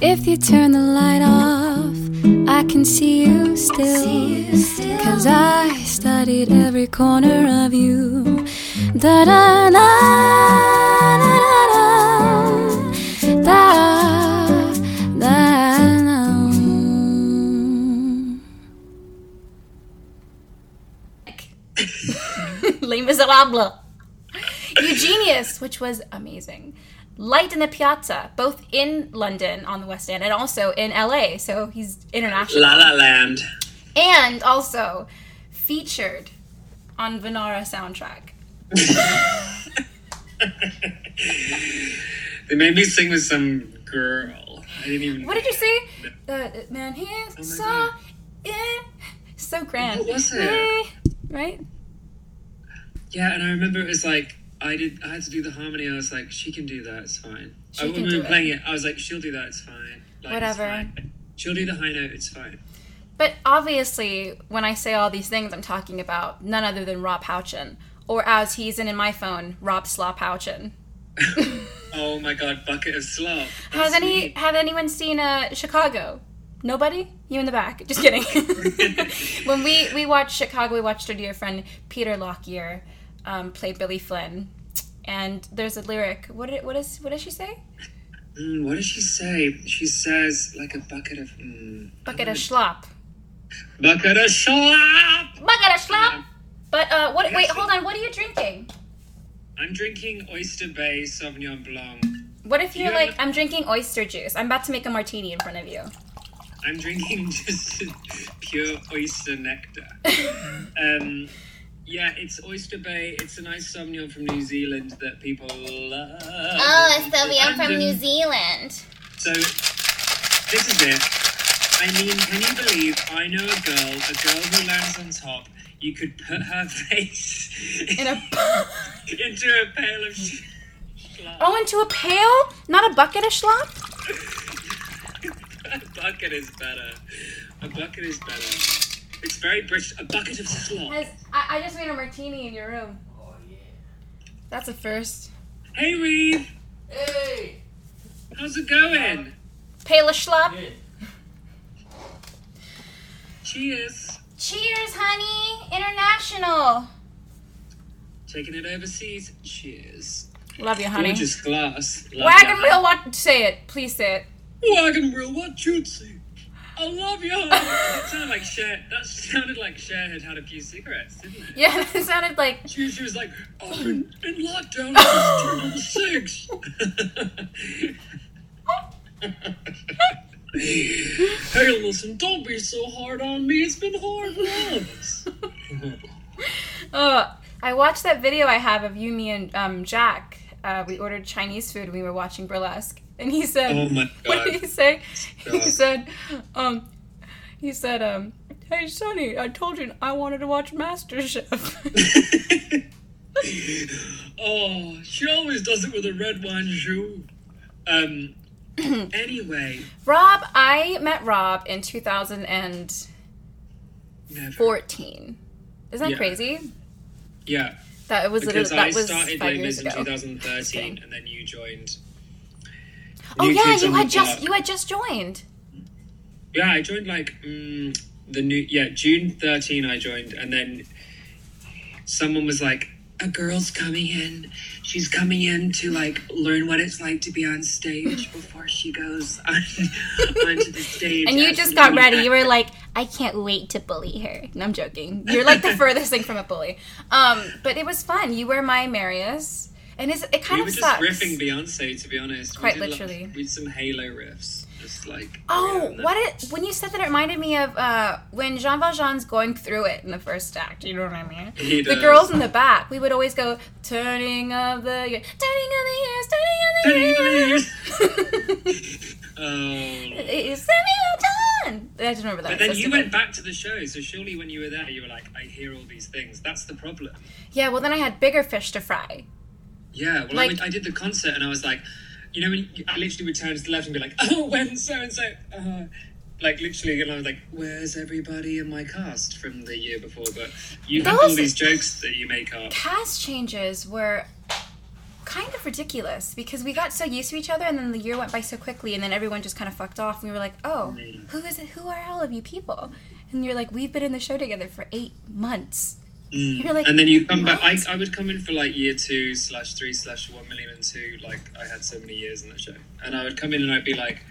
If you turn the light off, I can see you still. Cause I studied every corner of you. Da da da da da da da. Miserables. Eugenius, which was amazing. Light in the Piazza, both in London on the West End and also in LA, so he's international. La La Land. And also featured on Vanara soundtrack. They made me sing with some girl. I didn't even. What did you say? Uh, man, he Oh God. yeah, so grand. What was it? Right? Yeah, and I remember it was like I did. I had to do the harmony. I was like, she can do that. It's fine. She I, can when we were it. playing it, I was like, she'll do that. It's fine. Like, it's Whatever. fine. She'll do the high note. It's fine. But obviously, when I say all these things, I'm talking about none other than Rob Houchen, or as he's in in my phone, Rob Slop Houchen. Oh my god, bucket of slop. Has any have anyone seen uh, Chicago? Nobody? You in the back? Just kidding. when we we watched Chicago, we watched our dear friend Peter Lockyer um, play Billy Flynn, and there's a lyric. What did, what is what does she say? Mm, what does she say? She says like a bucket of mm, Bucket of schlop. bucket of slop. Bucket of schlop. But uh, what? Wait, hold on. What are you drinking? I'm drinking Oyster Bay Sauvignon Blanc. What if you're Yeah. like, I'm drinking oyster juice. I'm about to make a martini in front of you. I'm drinking just pure oyster nectar. um, yeah, it's Oyster Bay. It's a nice Sauvignon from New Zealand that people love. Oh, a Sauvignon from New Zealand. So, this is it. I mean, can you believe I know a girl, a girl who lands on top. You could put her face In a into a pail of schlop. oh, into a pail, not a bucket of schlop. A bucket is better. A bucket is better. It's very British. A bucket of slop. Guys, I, I just made a martini in your room. Oh, yeah. That's a first. Hey, Reeve. Hey! How's it going? Pail of schlop. Good. Cheers. Cheers, honey. International. Taking it overseas. Cheers. Love you, honey. Gorgeous glass. Love Wagon ya. wheel. What? Say it. Please say it. Wagon wheel. What you'd say? I love you. that sounded like Cher. That sounded like Cher had had a few cigarettes, didn't it? Yeah, it sounded like. She, she was like, I've been in lockdown. I on the six. hey, listen, don't be so hard on me. It's been hard for all of us. Oh, I watched that video I have of you, me, and um, Jack. Uh, we ordered Chinese food. We were watching burlesque, and he said, Oh "What did he say?" He said, um, "He said, um, hey, Sonny, I told you I wanted to watch MasterChef." oh, she always does it with a red wine shoe. Um. anyway, Rob, I met Rob in 2014. Isn't that Yeah. crazy? Yeah, That it was because literally, I was started five years Mis in ago. 2013, and then you joined. Oh yeah, you had just you had just joined. Yeah, I joined like mm, the new yeah June 13. I joined, and then someone was like, "A girl's coming in. She's coming in to like learn what it's like to be on stage before she goes on, onto the stage." And you just got ready. You were like, I can't wait to bully her. No, I'm joking. You're like the furthest thing from a bully. Um, but it was fun. You were my Marius, and it's, it kind we of were sucks. just riffing Beyonce, to be honest. We Quite like, literally. we did some Halo riffs, just like Oh, yeah, what it when you said that it reminded me of uh, when Jean Valjean's going through it in the first act. You know what I mean? He The does. girls in the back, we would always go turning of the turning of the years, turning of the years. Oh. It's Done. I just remember that. But then you stupid. went back to the show, so surely when you were there, you were like, I hear all these things. That's the problem. Yeah, well then I had bigger fish to fry. Yeah, well, Like- I, I did the concert and I was like, you know, when you, I literally would turn to the left and be like, oh, when so and so, uh, like literally, and I was like, where's everybody in my cast from the year before? But you have all these jokes that you make up. Cast changes were kind of ridiculous because we got so used to each other, and then the year went by so quickly, and then everyone just kind of fucked off. And we were like, "Oh, who is it? Who are all of you people?" And you're like, "We've been in the show together for eight months." Mm. You're like, and then you come back. I, I would come in for like year two slash three slash one million and two. Like I had so many years in that show, and I would come in and I'd be like,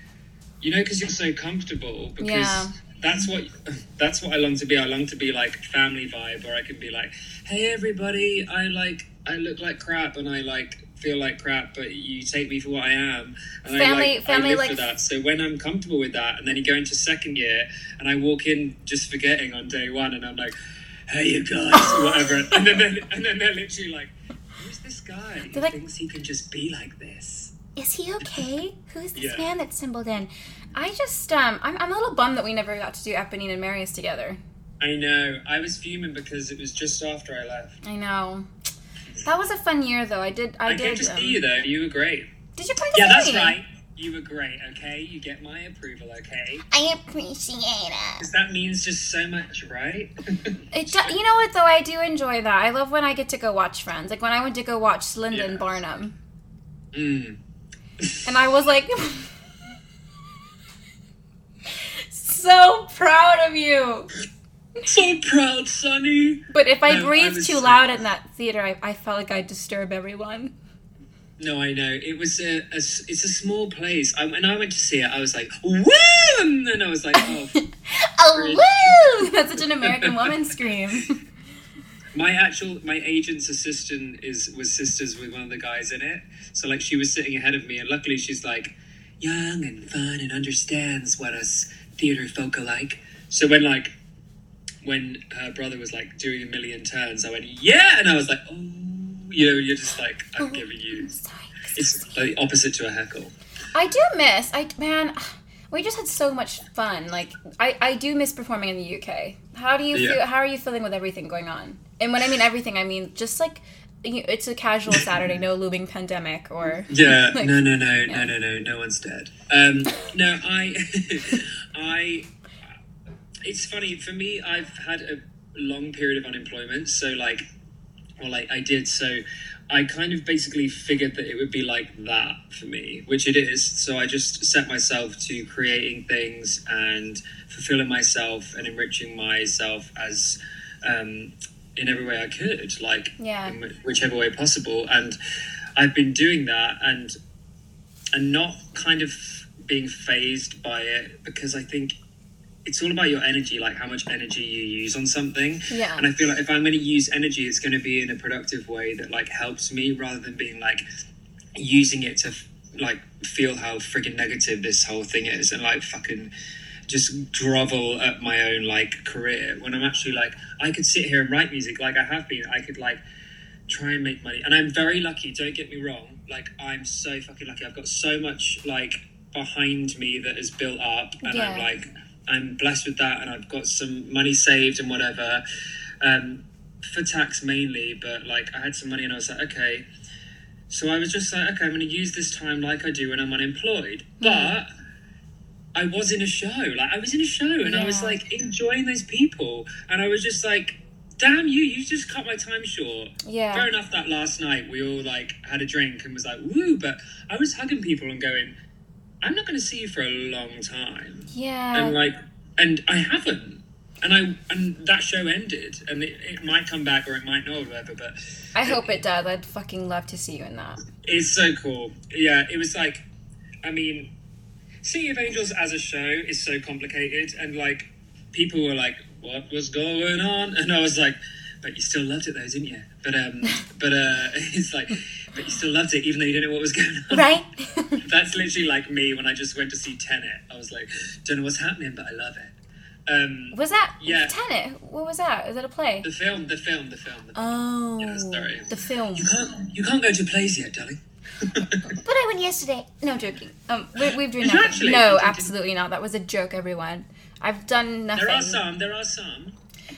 you know, because you're so comfortable. Because Yeah. that's what that's what I long to be. I long to be like family vibe, where I can be like, hey everybody, I like I look like crap and I like feel like crap, but you take me for what I am. And I Family- like family I live like- for that. So when I'm comfortable with that, and then you go into second year, and I walk in just forgetting on day one, and I'm like, "Hey, you guys," whatever, and then they're, and then they're literally like, "Who's this guy who like- thinks he can just be like this?" is he okay? Who's this Yeah. man that symboled in? I just, um, I'm, I'm a little bummed that we never got to do Eponine and Marius together. I know. I was fuming because it was just after I left. I know. That was a fun year, though. I did. I, I, did. came to um, see you though. You were great. Did you come to Yeah, see that's right. You were great. Okay, you get my approval. Okay, I appreciate it. because that means just so much, right? It, do- you know what though? I do enjoy that. I love when I get to go watch Friends. Like when I went to go watch Linda and Yeah. Barnum, mm. and I was like, so proud of you. So proud, Sonny. But if I No, I breathed was too so- loud in that theater, I, I felt like I'd disturb everyone. No, I know. It was a, a it's a small place. I, when I went to see it, I was like, woo! And then I was like, oh. Oh woo! That's such an American woman scream. my actual, my agent's assistant is was sisters with one of the guys in it. So like, she was sitting ahead of me, and luckily she's like, young and fun and understands what us theater folk are like. So when like, when her brother was like doing a million turns, I went, yeah, and I was like, oh, you know, you're just like, I'm giving you. It's the opposite to a heckle. I do miss. I man, we just had so much fun. Like I, I do miss performing in the UK. How do you Yeah. feel? How are you feeling with everything going on? And when I mean everything, I mean just like it's a casual Saturday, no looming pandemic or Yeah, Like- no, no, no, yeah. no, no, no, no one's dead. Um, no, I, I, it's funny for me. I've had a long period of unemployment, so like, like I did. So I kind of basically figured that it would be like that for me, which it is. So I just set myself to creating things and fulfilling myself and enriching myself as. Um, in every way I could, like Yeah. in whichever way possible, and I've been doing that, and and not kind of being phased by it because I think it's all about your energy, like how much energy you use on something. Yeah. And I feel like if I'm going to use energy, it's going to be in a productive way that like helps me rather than being like using it to like feel how friggin' negative this whole thing is and like fucking just grovel at my own like career when I'm actually like I could sit here and write music like I have been. I could like try and make money. And I'm very lucky, don't get me wrong. Like I'm so fucking lucky. I've got so much like behind me that is built up and I'm like I'm blessed with that and I've got some money saved and whatever. Um for tax mainly, but like I had some money and I was like, okay. So I was just like, okay, I'm gonna use this time like I do when I'm unemployed. But I was in a show. Like I was in a show and I was like enjoying those people. And I was just like, damn you, you just cut my time short. Yeah. Fair enough that last night we all like had a drink and was like, woo, but I was hugging people and going, I'm not gonna see you for a long time. Yeah. And like and I haven't. And I and that show ended and it, it might come back or it might not or whatever, but I hope it does. I'd fucking love to see you in that. it's so cool. Yeah, it was like, I mean, City of Angels as a show is so complicated, and like, people were like, "What was going on?" And I was like, "But you still loved it, though, didn't you?" But um, but uh, it's like, but you still loved it, even though you didn't know what was going on. Right? That's literally like me when I just went to see Tenet. I was like, "Don't know what's happening, but I love it." Um, was that Yeah. Tenet? What was that? Is it a play? the film, the film, the film. The Oh, Yeah, sorry. the film. You can't, you can't go to plays yet, darling. But I went yesterday. No, I'm joking. Um, we, we've done nothing. actually? No, absolutely not. That was a joke, everyone. I've done nothing. there are some. There are some.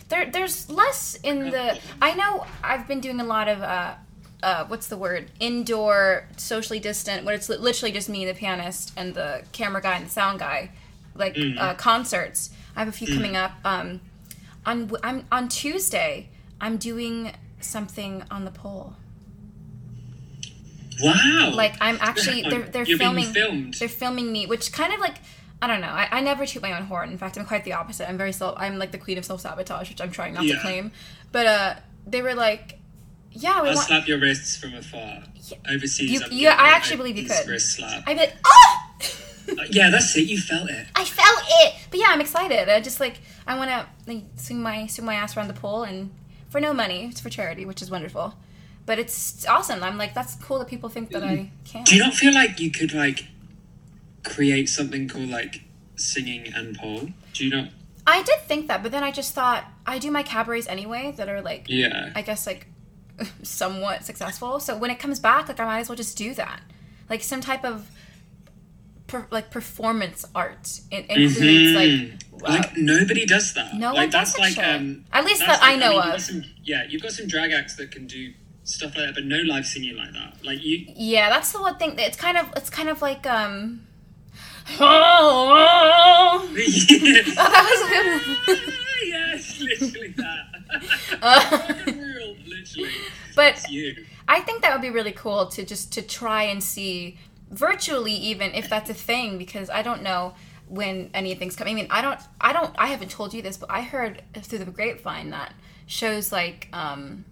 There, there's less in the. I know I've been doing a lot of. Uh, uh, what's the word? Indoor, socially distant. What it's literally just me, the pianist, and the camera guy and the sound guy, like uh, concerts. I have a few coming up. Um, on I'm on Tuesday. I'm doing something on the pole. Wow. Like I'm actually they're they're You're filming filmed. they're filming me, which kind of like I don't know. I, I never toot my own horn. In fact, I'm quite the opposite. I'm very self. I'm like the queen of self sabotage, which I'm trying not to claim. But uh, they were like, "Yeah, we I'll want." slap your wrists from afar. Overseas. You- yeah, I actually believe you could. Wrist slap. I'd be like, "Oh!" Uh, yeah, that's it. You felt it. I felt it. But yeah, I'm excited. I just like I want to like swing my swing my ass around the pool and for no money. It's for charity, which is wonderful. But it's awesome. I'm like that's cool that people think that I can. Do you not feel like you could like create something called like singing and pole? Do you not? I did think that, but then I just thought I do my cabarets anyway that are like Yeah. I guess like somewhat successful. So when it comes back, like I might as well just do that, like some type of per, like performance art. It includes Mhm. like, uh, like nobody does that. no like, one does that's that like um. At least that I know mean, of. some- yeah, you've got some drag acts that can do stuff like that, but no live singing like that. Like you. yeah, that's the one thing. It's kind of it's kind of like um. Oh, that was good. yes, literally that. Uh, Real, literally. but I think that would be really cool to just to try and see virtually even if that's a thing because I don't know when anything's coming. I mean, I don't I don't I haven't told you this, but I heard through the grapevine that shows like um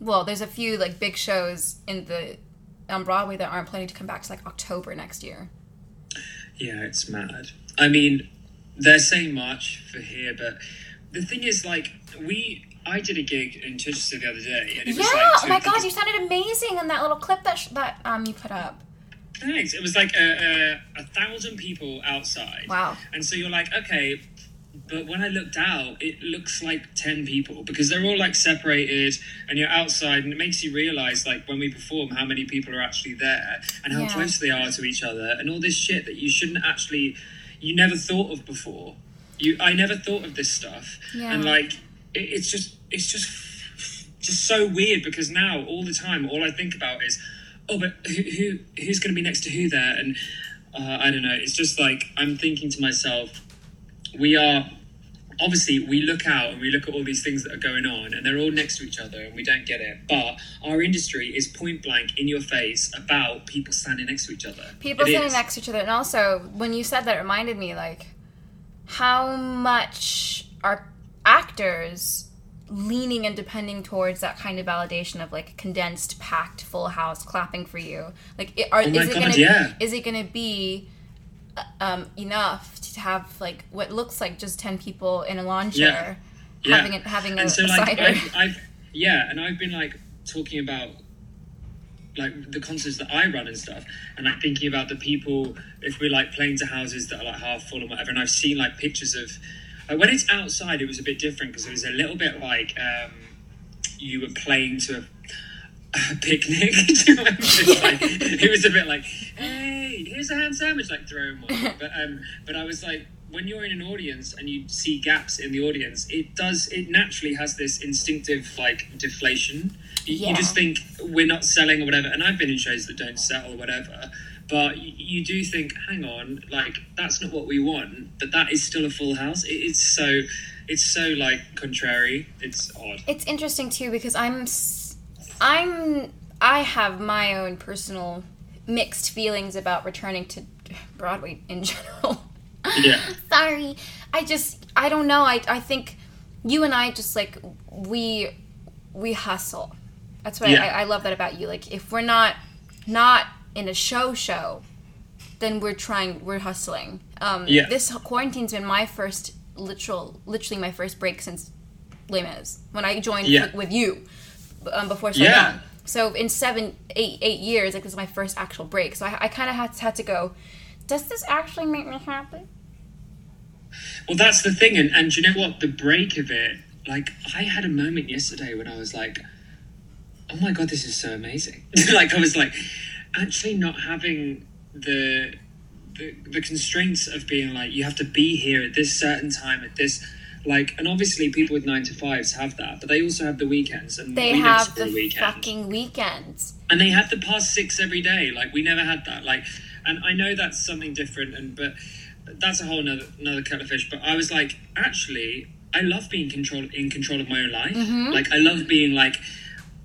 well, there's a few like big shows in the on Broadway that aren't planning to come back to like October next year. Yeah, it's mad. I mean, they're saying March for here, but the thing is, like, we. I did a gig in Chichester the other day, and it Yeah, was like. oh my god, you sounded amazing in that little clip that sh- that um you put up. Thanks. It was like a, a, a thousand people outside. Wow. And so you're like, okay, but when I looked out, it looks like 10 people because they're all like separated and you're outside, and it makes you realize, like, when we perform, how many people are actually there and how Yeah. close they are to each other and all this shit that you shouldn't actually, you never thought of before. You, I never thought of this stuff. Yeah. And like, it, it's just, it's just, just so weird because now all the time, all I think about is, oh, but who, who who's going to be next to who there? And uh, I don't know. It's just like I'm thinking to myself, we are obviously we look out and we look at all these things that are going on, and they're all next to each other, and we don't get it. But our industry is point blank in your face about people standing next to each other. people It standing is. next to each other and also when you said that it reminded me like how much are actors leaning and depending towards that kind of validation of like condensed packed full house clapping for you like it, are, Oh is it gonna yeah. is it gonna be uh, um, enough to have like what looks like just 10 people in a lawn chair Yeah. having a, having a, and so a like cider I've, I've yeah and i've been like talking about like the concerts that i run and stuff and like thinking about the people if we're like playing to houses that are like half full and whatever and i've seen like pictures of like when it's outside it was a bit different because it was a little bit like um you were playing to a, a picnic Do you know I mean? It's like, it was a bit like hey here's a ham sandwich like throwing one but um but i was like when you're in an audience and you see gaps in the audience it does it naturally has this instinctive like deflation. You, you just think we're not selling or whatever. And i've been in shows that don't sell or whatever. But you, you do think hang on like that's not what we want. But that is still a full house. It, it's so it's so like contrary. It's odd. It's interesting too because I'm I'm I have my own personal mixed feelings about returning to Broadway in general. yeah Sorry. I just I don't know. I I think you and I just like we we hustle. That's what Yeah. I, I love that about you. Like if we're not not in a show show, then we're trying we're hustling. Um Yeah. this quarantine's been my first literal literally my first break since Les Mis when I joined Yeah. with, you um, before so Yeah. Young. So in seven, eight, eight years, like this is my first actual break. So I, I kind of had, had to go. Does this actually make me happy? Well, that's the thing, and and you know what? The break of it, like I had a moment yesterday when I was like, "Oh my god, this is so amazing!" like I was like, actually not having the, the the constraints of being like you have to be here at this certain time at this. Like, and obviously, people with nine to fives have that, but they also have the weekends, and They we have the weekend. fucking weekends. and they have the past six every day. Like we never had that. Like and i know that's something different and but that's a whole nother, another kettle of fish. But i was like actually i love being control in control of my own life. Mm-hmm. Like i love being like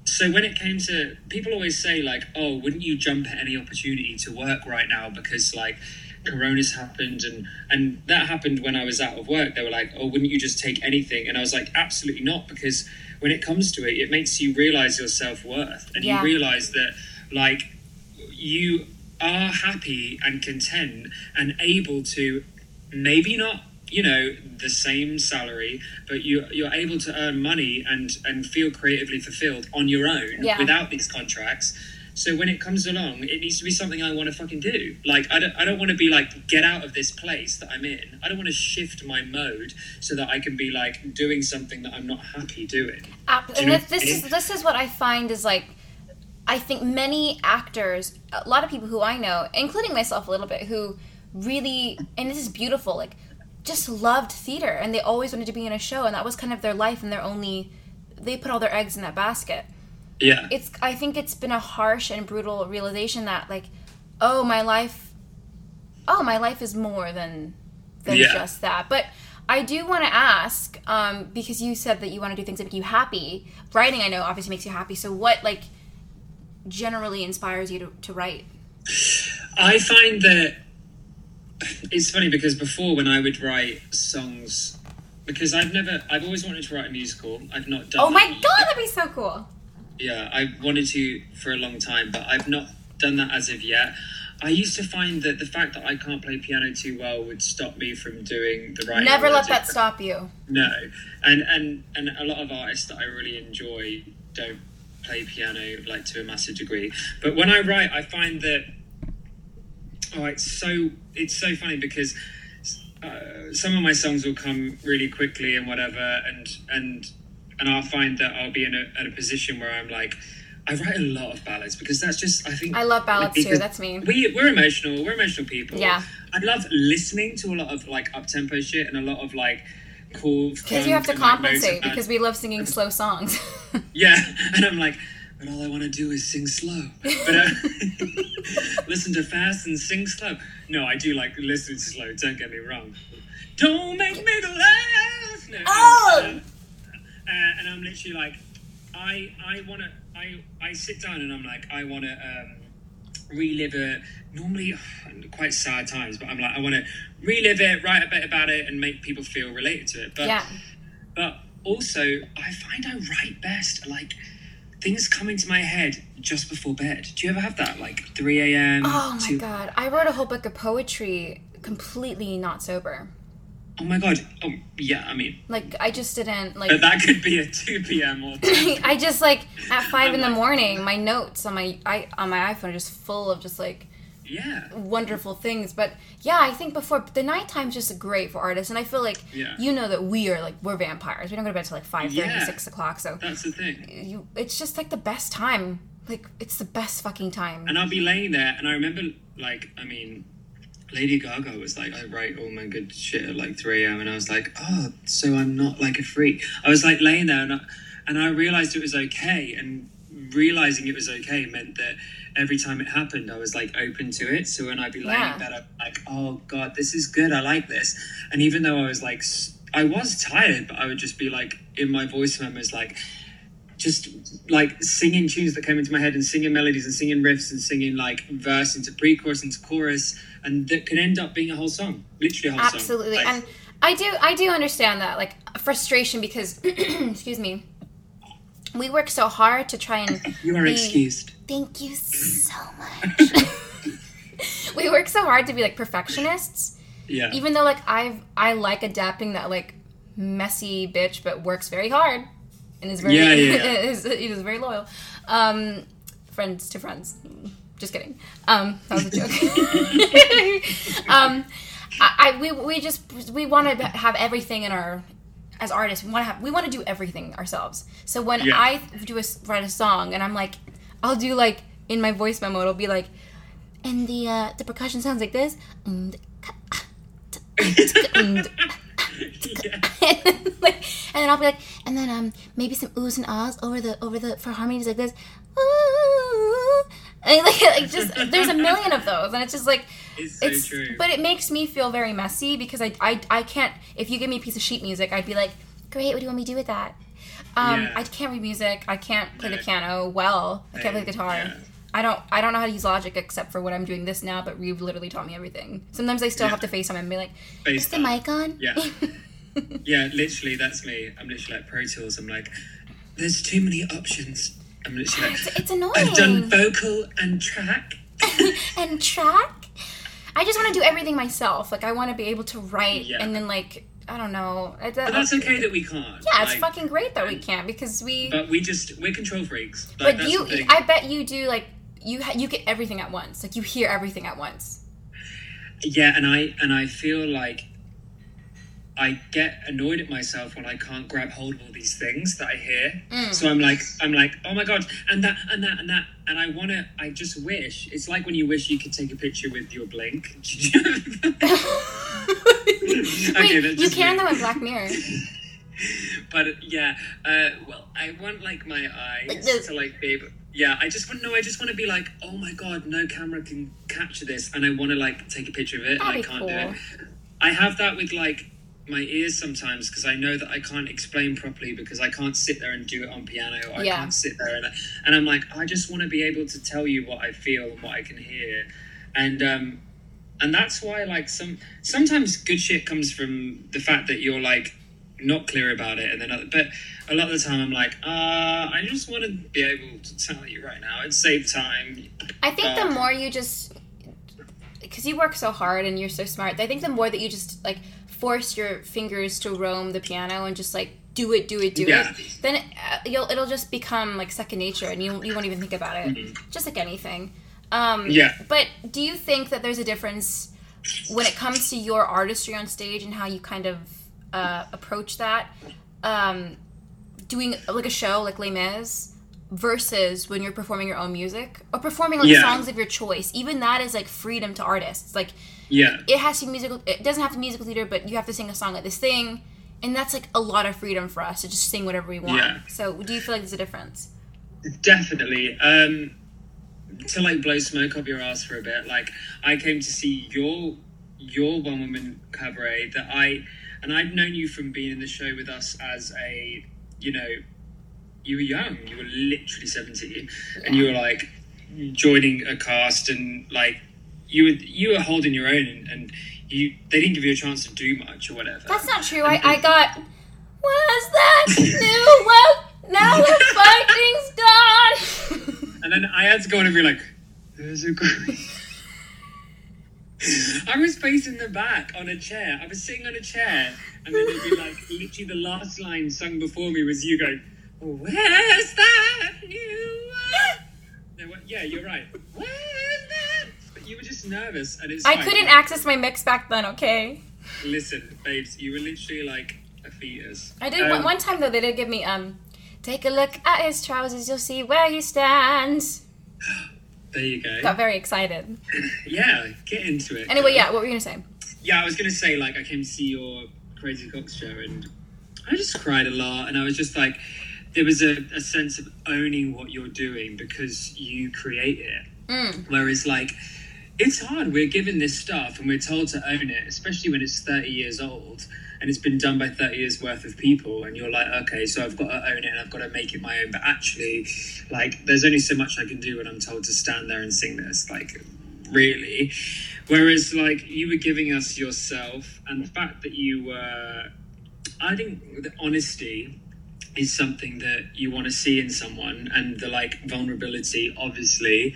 so when it came to people always say like, oh, wouldn't you jump at any opportunity to work right now because like corona's happened and and that happened when i was out of work they were like oh wouldn't you just take anything and i was like absolutely not because when it comes to it it makes you realize your self-worth and Yeah. you realize that like you are happy and content and able to maybe not you know the same salary but you you're able to earn money and and feel creatively fulfilled on your own Yeah. without these contracts so when it comes along it needs to be something i want to fucking do. Like i don't, I don't want to be like get out of this place that i'm in. I don't want to shift my mode so that i can be like doing something that i'm not happy doing. Ap- you and this, is this is what I find is like I think many actors, a lot of people who I know, including myself a little bit, who really and this is beautiful, like just loved theater and they always wanted to be in a show and that was kind of their life and their only they put all their eggs in that basket. Yeah It's I think it's been a harsh and brutal realization that like, oh my life oh my life is more than than Yeah. just that. But I do want to ask, um, because you said that you want to do things that make you happy. Writing, I know, obviously makes you happy. So, what like generally inspires you to, to write? I find that it's funny because before when I would write songs, because I've never, I've always wanted to write a musical. I've not done. Oh my god, that'd be so cool! Yeah, I wanted to for a long time, but I've not done that as of yet. I used to find that the fact that I can't play piano too well would stop me from doing the right. Never let that stop you. No, and and and a lot of artists that I really enjoy don't play piano like to a massive degree. But when I write, I find that oh, it's so it's so funny because uh, some of my songs will come really quickly and whatever, and and and I'll find that I'll be in a, at a position where I'm like. I write a lot of ballads because that's just I think I love ballads too. That's me. We we're emotional. We're emotional people. Yeah. I love listening to a lot of like up tempo shit and a lot of like cool. Because you have to compensate because we love singing slow songs. yeah, and I'm like, but all I want to do is sing slow. But uh, listen to fast and sing slow. No, I do like listen slow. Don't get me wrong. Don't make me laugh. No, Oh! And, uh, and I'm literally like, I I want to I I sit down and I'm like I want to um, relive a normally quite sad times, but I'm like I want to relive it, write a bit about it, and make people feel related to it. But yeah. but also I find I write best like things come into my head just before bed. Do you ever have that like 3 a.m. Oh my 2 god. I wrote a whole book of poetry completely not sober. Oh my god. Oh yeah. I mean, Like I just didn't like that could be a 2 p.m. or 10. I just like at five in the morning, my notes on my I on my iPhone are just full of just like yeah. wonderful things. But yeah, I think before the night nighttime's just great for artists, and I feel like Yeah. you know that we are like we're vampires. We don't go to bed till like five thirty, Yeah. six o'clock. So That's the thing. you, it's just like the best time. Like it's the best fucking time. And I'll be laying there, and I remember, like, I mean, Lady Gaga was like, I write all my good shit at like 3 a.m. And I was like, oh, so I'm not like a freak. I was like laying there, and I, and I realized it was okay. And realizing it was okay meant that every time it happened, I was like open to it. So when I'd be laying Yeah. in bed, I'd be like, oh, God, this is good. I like this. And even though I was like, I was tired, but I would just be like, in my voice memos, like, just like singing tunes that came into my head and singing melodies and singing riffs and singing like verse into pre-chorus into chorus and that can end up being a whole song literally a whole Absolutely, song Like, and I do I do understand that like frustration because excuse me, we work so hard to try and you are be- excused Thank you so much. we work so hard to be like perfectionists, yeah even though like I've I like adapting that like messy bitch, but works very hard and is very Yeah, yeah, yeah. is, is very loyal. Um, friends to friends. Just kidding. Um, that was a joke. um, I, I we we just we want to have everything in our as artists. We want to have we want to do everything ourselves. So when Yeah. I do a write a song and I'm like, I'll do like in my voice memo, it'll be like, and the uh, the percussion sounds like this. And like, and then I'll be like, and then um maybe some oohs and ahs over the over the for harmonies like this. And like, like just there's a million of those, and it's just like it's so it's true but it makes me feel very messy because I, I I can't if you give me a piece of sheet music I'd be like great what do you want me to do with that Um, Yeah. I can't read music. I can't play the piano well. I can't play the guitar. Yeah. I don't. I don't know how to use Logic except for what I'm doing this now. But Reeve literally taught me everything. Sometimes I still Yeah. have to FaceTime and be like, "Is the mic on?" Yeah. Yeah, literally, that's me. I'm literally like Pro Tools. I'm like, there's too many options. I'm literally like, It's, it's annoying. I've done vocal and track. and track. I just want to do everything myself. Like I want to be able to write Yeah. and then like I don't know. But that's okay that we can't. Yeah, it's like, fucking great that we can't because we. But we just we're control freaks. Like, But you. I bet you do like you ha- you get everything at once. Like you hear everything at once. Yeah, and I and I feel like I get annoyed at myself when I can't grab hold of all these things that I hear. Mm. So I'm like, I'm like, oh my god, and that, and that, and that, and I want to. I just wish it's like when you wish you could take a picture with your blink. Wait, that's you can though in Black Mirror. but yeah, uh, well, I want like my eyes Like the- to like be able. Yeah, I just want no. I just want to be like, oh my god, no camera can capture this, and I want to like take a picture of it, I can't do it. I have that with like my ears sometimes because I know that I can't explain properly because I can't sit there and do it on piano. Or I Yeah. can't sit there and and I'm like, I just want to be able to tell you what I feel and what I can hear, and um, and that's why like some sometimes good shit comes from the fact that you're like not clear about it and then other, but a lot of the time i'm like uh i just want to be able to tell you right now and save time I think the more you just because you work so hard and you're so smart. I think the more that you just like force your fingers to roam the piano and just like do it, do it, do Yeah. it, then it, uh, you'll it'll just become like second nature and you you won't even think about it. Just like anything. Um, Mm-hmm. Yeah. But do you think that there's a difference when it comes to your artistry on stage and how you kind of uh, approach that? Um, doing like a show like Les Mis versus when you're performing your own music or performing like Yeah. songs of your choice. Even that is like freedom to artists. Like yeah it has to be musical. It doesn't have to be musical theater, but you have to sing a song at this thing, and that's like a lot of freedom for us to just sing whatever we want. Yeah. So do you feel like there's a difference? definitely um to like blow smoke up your ass for a bit like i came to see your your one woman cabaret that i and i'd known you from being in the show with us as a you know you were young you were literally 17 and you were like joining a cast and like you were you were holding your own and, and you they didn't give you a chance to do much or whatever That's not true. I, I got. Was that new? Well, now the fighting's done. And then I had to go on and be like, there's a. I was facing the back on a chair. I was sitting on a chair, and then it'd be like literally the last line sung before me was you going, "Where's that new one?" Yeah, you're right. Where's? But you were just nervous, and it's. I fine. couldn't access my mix back then. Okay. Listen, babes, you were literally like a fetus. I did Um, one, one time though. They did give me um. Take a look at his trousers. You'll see where he stands. There you go. Got very excited. Yeah, get into it. Anyway, girl. yeah. What were you gonna say? yeah, I was gonna say like I came to see your Crazy Cox show and I just cried a lot and I was just like there was a, a sense of owning what you're doing because you create it. Mm. Whereas like it's hard. We're given this stuff and we're told to own it, especially when it's 30 years old and it's been done by 30 years worth of people. And you're like, okay, so I've got to own it and I've got to make it my own. But actually, like, there's only so much I can do when I'm told to stand there and sing this. Like, really. Whereas, like, you were giving us yourself, and the fact that you were, I think the honesty is something that you want to see in someone, and the like vulnerability, obviously.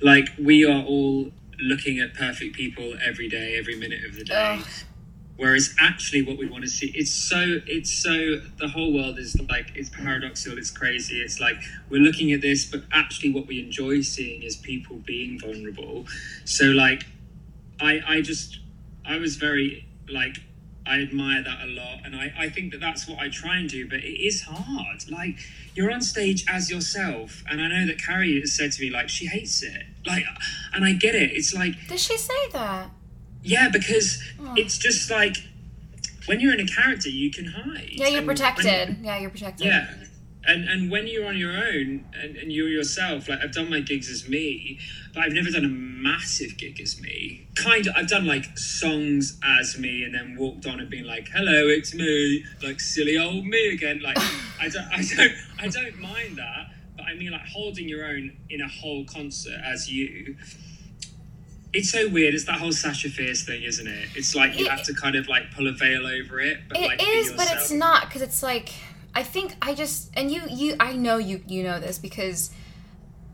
Like, we are all looking at perfect people every day, every minute of the day. Whereas actually, what we want to see, it's so, it's so, the whole world is like, it's paradoxical, it's crazy. It's like, we're looking at this, but actually, what we enjoy seeing is people being vulnerable. So, like, I, I just, I was very, like, I admire that a lot. And I, I think that that's what I try and do, but it is hard. Like, you're on stage as yourself. And I know that Carrie has said to me, like, she hates it. Like, and I get it. It's like, Did she say that? yeah, because Oh. it's just like when you're in a character, you can hide. Yeah, you're And when- protected. Yeah, you're protected. yeah, and and when you're on your own and, and you're yourself like i've done my gigs as me but i've never done a massive gig as me kind of i've done like songs as me and then walked on and been like hello it's me like silly old me again like i don't i don't i don't mind that but i mean like holding your own in a whole concert as you it's so weird. It's that whole Sasha Fierce thing, isn't it? It's like you It- have to kind of like pull a veil over it. But It like, is, but it's not because it's like I think I just and you you I know you you know this because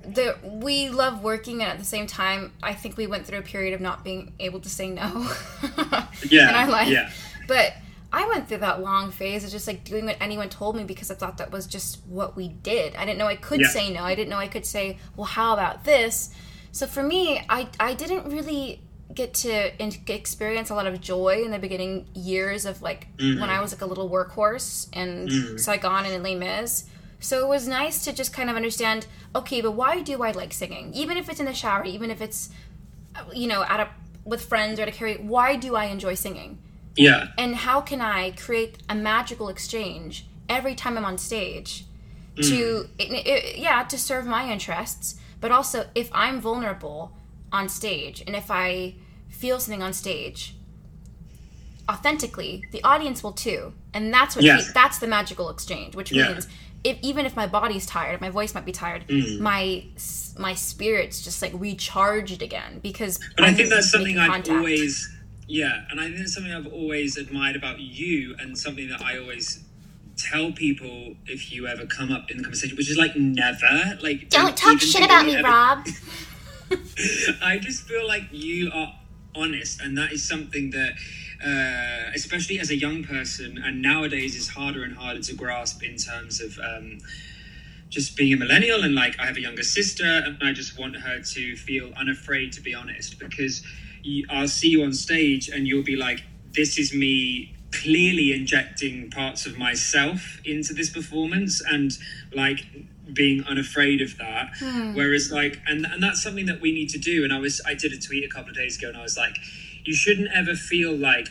the we love working and at the same time I think we went through a period of not being able to say no. Yeah, and I like, yeah. but I went through that long phase of just like doing what anyone told me because I thought that was just what we did. I didn't know I could Yeah. say no. I didn't know I could say, well, how about this? So for me, I I didn't really get to experience a lot of joy in the beginning years of like mm-hmm. when I was like a little workhorse in mm-hmm. Saigon and in Les Mis. So it was nice to just kind of understand, okay, but why do I like singing? Even if it's in the shower, even if it's uh, you know at a with friends or at a karaoke, why do I enjoy singing? Yeah, and how can I create a magical exchange every time I'm on stage to mm-hmm. it, it- yeah to serve my interests, but also if I'm vulnerable on stage and if I feel something on stage authentically, the audience will too, and that's what Yes. that's the magical exchange, which Yeah. means. If, even if my body's tired, my voice might be tired. Mm. My my spirit's just like recharged again because. but I I'm think that's something I've contact. always, yeah, and I think it's something I've always admired about you, and something that I always tell people if you ever come up in the conversation, which is like never, like Don't talk shit about me, ever- Rob. I just feel like you are honest, and that is something that, uh, especially as a young person, and nowadays is harder and harder to grasp in terms of. Um, just being a millennial and like I have a younger sister and I just want her to feel unafraid to be honest because you, I'll see you on stage and you'll be like this is me clearly injecting parts of myself into this performance and like being unafraid of that hmm. whereas like and and that's something that we need to do and I was I did a tweet a couple of days ago and I was like you shouldn't ever feel like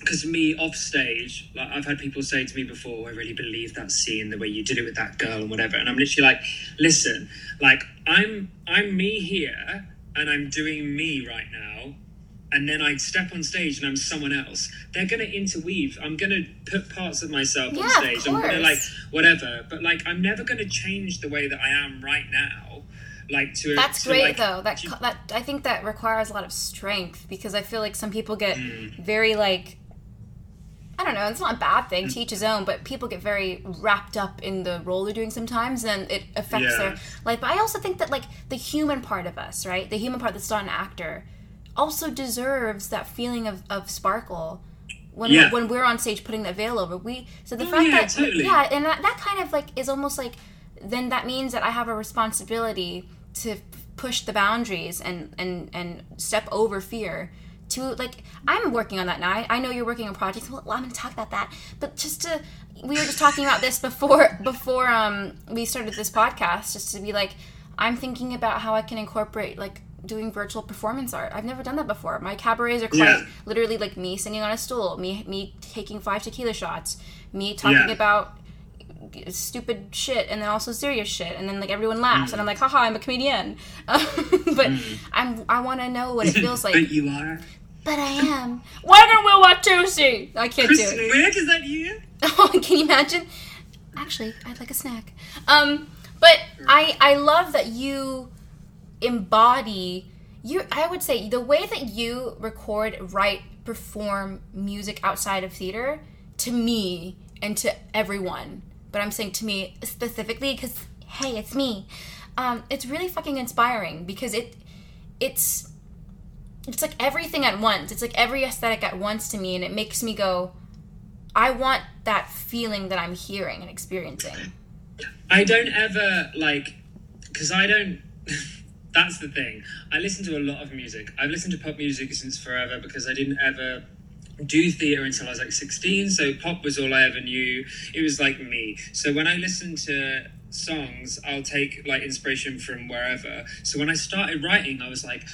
because me off stage, like I've had people say to me before, oh, I really believe that scene, the way you did it with that girl and whatever. And I'm literally like, listen, like I'm I'm me here and I'm doing me right now. And then I step on stage and I'm someone else. They're gonna interweave. I'm gonna put parts of myself Yeah, on of stage. I'm gonna like whatever. But like I'm never gonna change the way that I am right now. Like to That's to, great like, though. That co- that I think that requires a lot of strength because I feel like some people get Mm. very like I don't know, it's not a bad thing, to each his own, but people get very wrapped up in the role they're doing sometimes and it affects Yeah. their life. But I also think that like the human part of us, right? The human part that's not an actor also deserves that feeling of, of sparkle when Yeah. when we're on stage putting that veil over. We so the Oh, fact yeah, that totally. yeah, and that, that kind of like is almost like then that means that I have a responsibility to push the boundaries and and and step over fear to like I'm working on that now. I, I know you're working on projects. Well, I'm going to talk about that. But just to we were just talking about this before before um we started this podcast just to be like I'm thinking about how I can incorporate like doing virtual performance art. I've never done that before. My cabarets are quite Yeah. literally like me singing on a stool, me me taking five tequila shots, me talking Yeah. about stupid shit and then also serious shit and then like everyone laughs Mm. and I'm like haha I'm a comedian but I'm I want to know what it feels like but you are. But I am. why don't we watch Tuesday I can't do Kristen it is that you? oh can you imagine actually I'd like a snack um but I I love that you embody you I would say the way that you record write perform music outside of theater to me and to everyone but I'm saying to me specifically because hey it's me um, it's really fucking inspiring because it it's it's like everything at once it's like every aesthetic at once to me and it makes me go I want that feeling that I'm hearing and experiencing. I don't ever like because I don't. that's the thing. I listen to a lot of music. I've listened to pop music since forever because I didn't ever do theatre until I was like 16. So pop was all I ever knew. It was like me. So when I listen to songs, I'll take like inspiration from wherever. So when I started writing, I was like,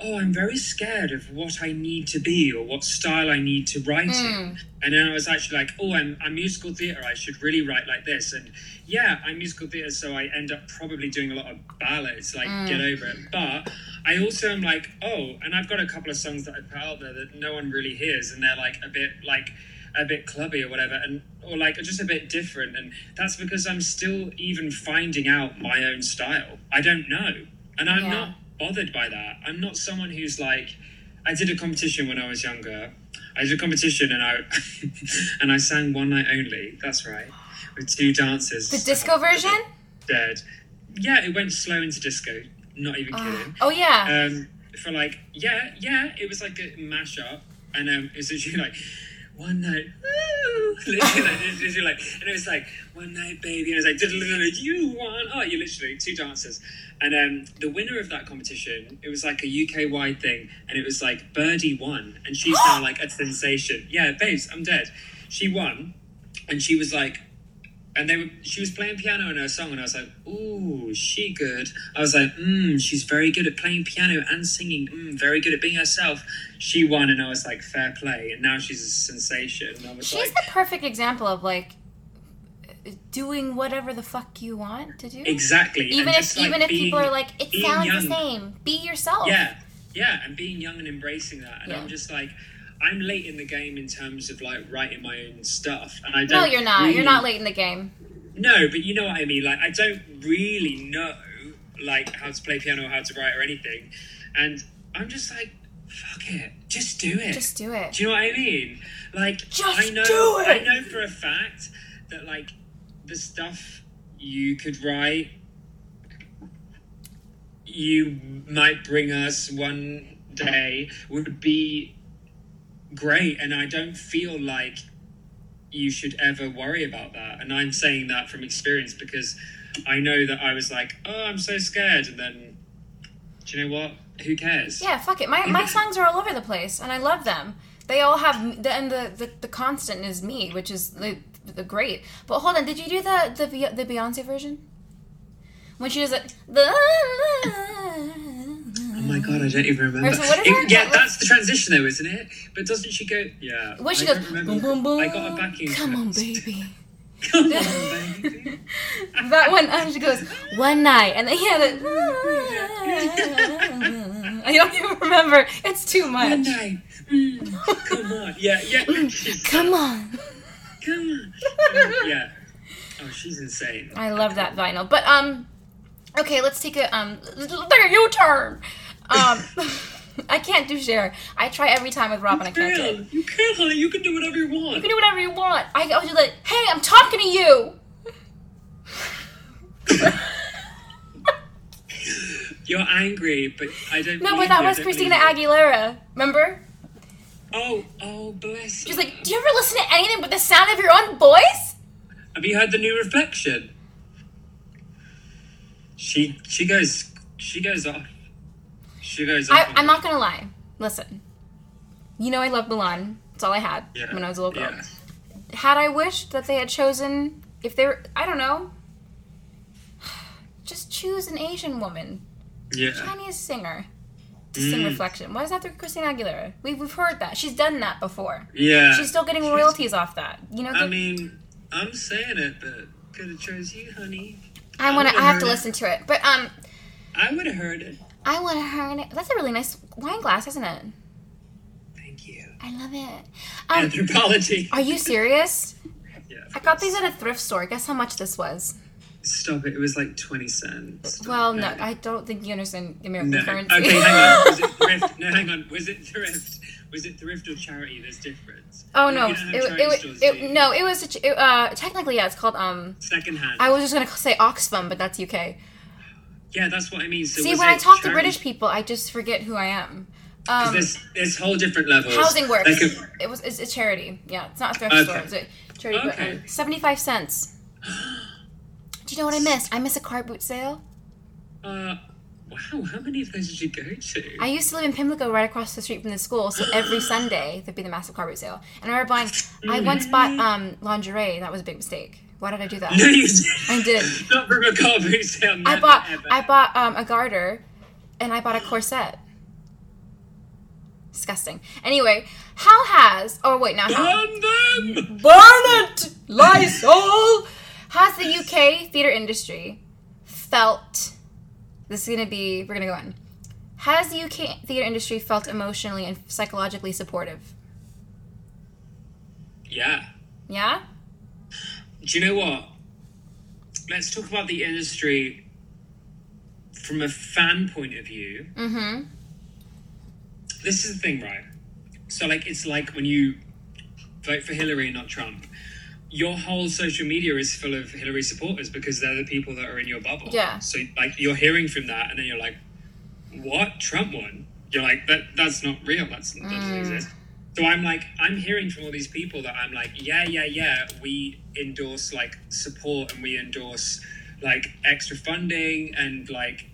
oh, I'm very scared of what I need to be or what style I need to write in. Hmm. And then I was actually like, oh, I'm, I'm musical theatre. I should really write like this. And yeah, I'm musical theatre, so I end up probably doing a lot of ballads, like mm. get over it. But I also am like, oh, and I've got a couple of songs that I put out there that no one really hears, and they're like a bit like a bit clubby or whatever, and or like just a bit different. And that's because I'm still even finding out my own style. I don't know, and I'm Yeah. not bothered by that. I'm not someone who's like, I did a competition when I was younger. I did a competition and I and I sang one night only. That's right, with two dancers. The disco version? Dead. Yeah, it went slow into disco. Not even kidding. Oh yeah. Um, for like, yeah, yeah, it was like a mashup, and um, it was literally like one night, literally like, literally like, and it was like one night, baby, and it was like, "Diddle-diddle-diddle, you want, oh, you literally two dancers, and um, the winner of that competition, it was like a UK wide thing, and it was like Birdy won, and she's now like a sensation. Yeah, babes, I'm dead. She won, and she was like and they were she was playing piano in her song and I was like, ooh, she good. I was like, mm, she's very good at playing piano and singing, mm, very good at being herself. She won and I was like, fair play. And now she's a sensation. And I was She's like the perfect example of like doing whatever the fuck you want to do. Exactly. Even if like, even if being- people are like, it sounds young. the same. Be yourself. Yeah. Yeah, and being young and embracing that. And Yeah. I'm just like I'm late in the game in terms of like writing my own stuff. And I don't No, you're not. really- You're not late in the game. No, but you know what I mean. Like, I don't really know like how to play piano or how to write or anything, and I'm just like, fuck it, just do it. Just do it. Do you know what I mean? Like, Just I know, do it! I know for a fact that like the stuff you could write, you might bring us one day would be great, and I don't feel like you should ever worry about that. And I'm saying that from experience because I know that I was like, oh, I'm so scared, and then, do you know what? Who cares? Yeah, fuck it. My my songs are all over the place, and I love them. They all have the and the the, the constant is me, which is the, the great. But hold on, did you do the the the Beyonce version? When she does it, the my god, I don't even remember. So It- yeah, that's the transition though, isn't it? But doesn't she go? Yeah. what she I goes, boom boom boom. I got a backing. Come on, baby. Come on, baby. That one, um, she goes one night, and then yeah, the, I don't even remember. It's too much. One night. Mm, come on. Yeah, yeah. She's, Come on. come on. Yeah. Oh, she's insane. I love that vinyl. But um, okay, let's take a um, take a U-turn. Um, I can't do share. I try every time with Robin. I can't do it. You can, honey. You can do whatever you want. You can do whatever you want. I to like, hey, I'm talking to you. You're angry, but I don't. Know. No, but that was Christina. Aguilera. Remember? Oh, oh, bless. She's like, do you ever listen to anything but the sound of your own voice? Have you heard the new reflection? She she goes she goes off. She goes. I, I'm not gonna lie. Listen, you know I love Mulan. It's all I had Yeah, when I was a little girl. yeah. Had I wished that they had chosen, if they were, I don't know, just choose an Asian woman, Yeah. Chinese singer, to sing Mm. Reflection. Why does that have to be Christina Aguilera? We've, we've heard that. She's done that before. Yeah. She's still getting She's- royalties off that. You know, I mean, I'm saying it, but could have chose you, honey. I want to. I have to it. listen to it, but um, I would have heard it. I want to it. That's a really nice wine glass, isn't it? Thank you. I love it. Um, Anthropologie. are you serious? Yeah. I got these at a thrift store. Guess how much this was? Stop it. It was like 20 cents. Stop Well, no, it. I don't think you understand American No. currency. Okay, hang on. Was it thrift? No, hang on. Was it thrift? Was it thrift or charity? There's difference. oh no, it, it, stores, it, no, it was a uh, technically yeah, it's called um. Second hand. I was just gonna say Oxfam, but that's UK. Yeah, that's what I mean. So See, when I talk to? British people, I just forget who I am. Um, there's there's whole different levels. housing works. Like a, it was it's a charity. Yeah, it's not a thrift Okay. store. It's a charity. Okay. But, um, Seventy five cents. Do you know what I missed? I missed a car boot sale. uh, wow, how many of those did you go to? I used to live in Pimlico, right across the street from the school. So every Sunday there'd be the massive car boot sale. And I remember buying. I once bought um, lingerie. That was a big mistake. Why did I do that? no, you did. I did. Not from a sale. I bought ever. I bought um, a garter, and I bought a corset. Disgusting. Anyway, how has oh wait now how Burn them! burn it Lysol has the UK theater industry felt this is gonna be we're gonna go on has the UK theater industry felt emotionally and psychologically supportive Yeah. yeah Do you know what? Let's talk about the industry from a fan point of view. mm-hmm This is the thing, right? So, like, it's like when you vote for Hillary, not Trump. Your whole social media is full of Hillary supporters because they're the people that are in your bubble. Yeah. So, like, you're hearing from that, and then you're like, "What? Trump won?" You're like, "That that's not real. That's that doesn't Mm. exist." So I'm like, I'm hearing from all these people that I'm like, yeah, yeah, yeah. We endorse like support and we endorse like extra funding and like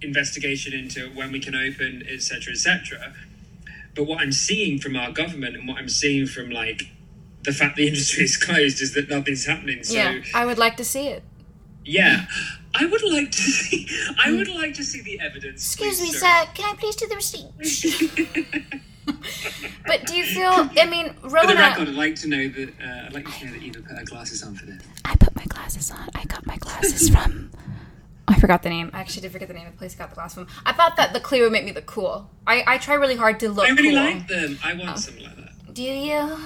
investigation into when we can open, etc., etc. But what I'm seeing from our government and what I'm seeing from like the fact the industry is closed is that nothing's happening. So yeah I would like to see it yeah, I would like to see. I would like to see the evidence. Excuse me, please, sir. Can I please do the receipt? but do you feel I mean For the Rona record, I'd like to know that. Uh, I'd like to know that Eva put her glasses on for this. I put my glasses on. I got my glasses from. I forgot the name. I actually did forget the name of the place I got the glass from. I thought that the clear would make me look cool. I, I try really hard to look I really cool. like them. I want something like that. Do you?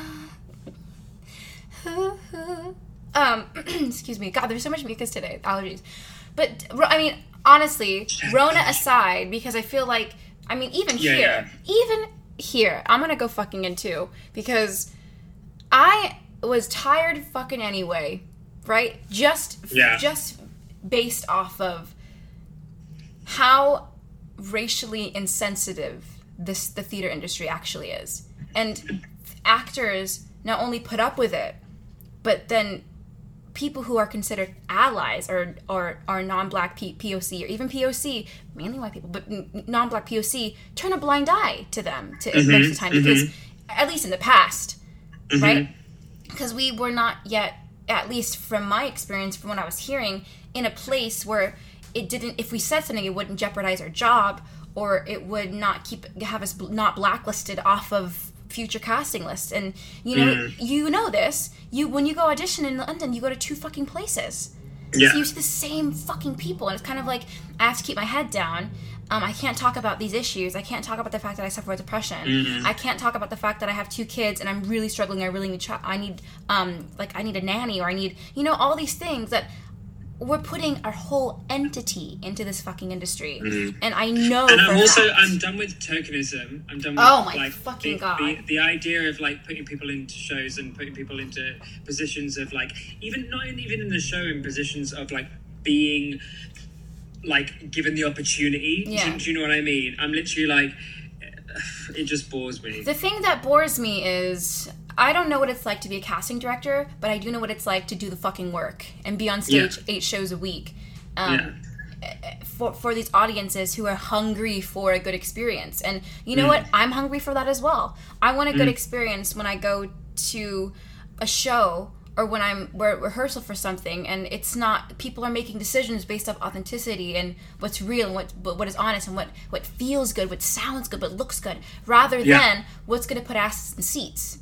um, excuse me. God, there's so much mucus today. Allergies. But I mean, honestly, Rona aside, because I feel like, I mean, even Yeah, here, even here, I'm gonna go fucking in too because I was tired fucking anyway, right? Just, Yeah. just based off of how racially insensitive this the theater industry actually is and actors not only put up with it but then people who are considered allies or or are non-black P- POC or even POC mainly white people but n- non-black POC turn a blind eye to them to mm-hmm. most of the time mm-hmm. because at least in the past mm-hmm. right? Because we were not yet at least from my experience from what i was hearing in a place where it didn't if we said something it wouldn't jeopardize our job or it would not keep have us bl- not blacklisted off of future casting lists and you know you know this. You when you go audition in london you go to two fucking places. Yeah. so you see the same fucking people. And it's kind of like i have to keep my head down. Um, i can't talk about these issues. I can't talk about the fact that i suffer with depression. I can't talk about the fact that i have two kids and i'm really struggling. I really need ch- i need um, like i need a nanny or i need you know all these things that we're putting our whole entity into this fucking industry mm. and i know And I'm also fact- I'm done with tokenism. I'm done with Oh my like fucking the, God. The, the idea of like putting people into shows and putting people into positions of like even not even in the show in positions of like being like given the opportunity. Do- Yeah. Do, you know what I mean? I'm literally like it just bores me. The thing that bores me is I don't know what it's like to be a casting director, but I do know what it's like to do the fucking work and be on stage Yeah. eight shows a week. Um, yeah. for, for these audiences who are hungry for a good experience. And you Mm. know what? I'm hungry for that as well. I want a good experience when I go to a show or when I'm we're at rehearsal for something and it's not people are making decisions based off authenticity and what's real and what what what is honest and what what feels good, what sounds good, what looks good, rather Yeah. than what's going to put asses in seats.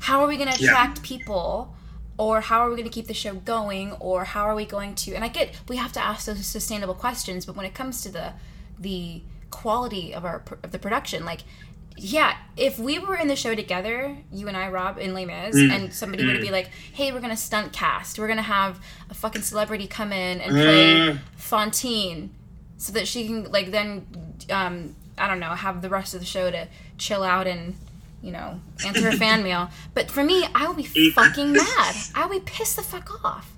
How are we going to Yeah. attract people or how are we going to keep the show going or how are we going to and i get we have to ask those sustainable questions but when it comes to the the quality of our of the production like yeah if we were in the show together you and i rob in les mis and somebody would be like hey we're gonna stunt cast. We're gonna have a fucking celebrity come in and play Uh. Fantine so that she can like then um i don't know have the rest of the show to chill out and you know answer a fan mail. But for me i would be fucking mad. I would be pissed the fuck off.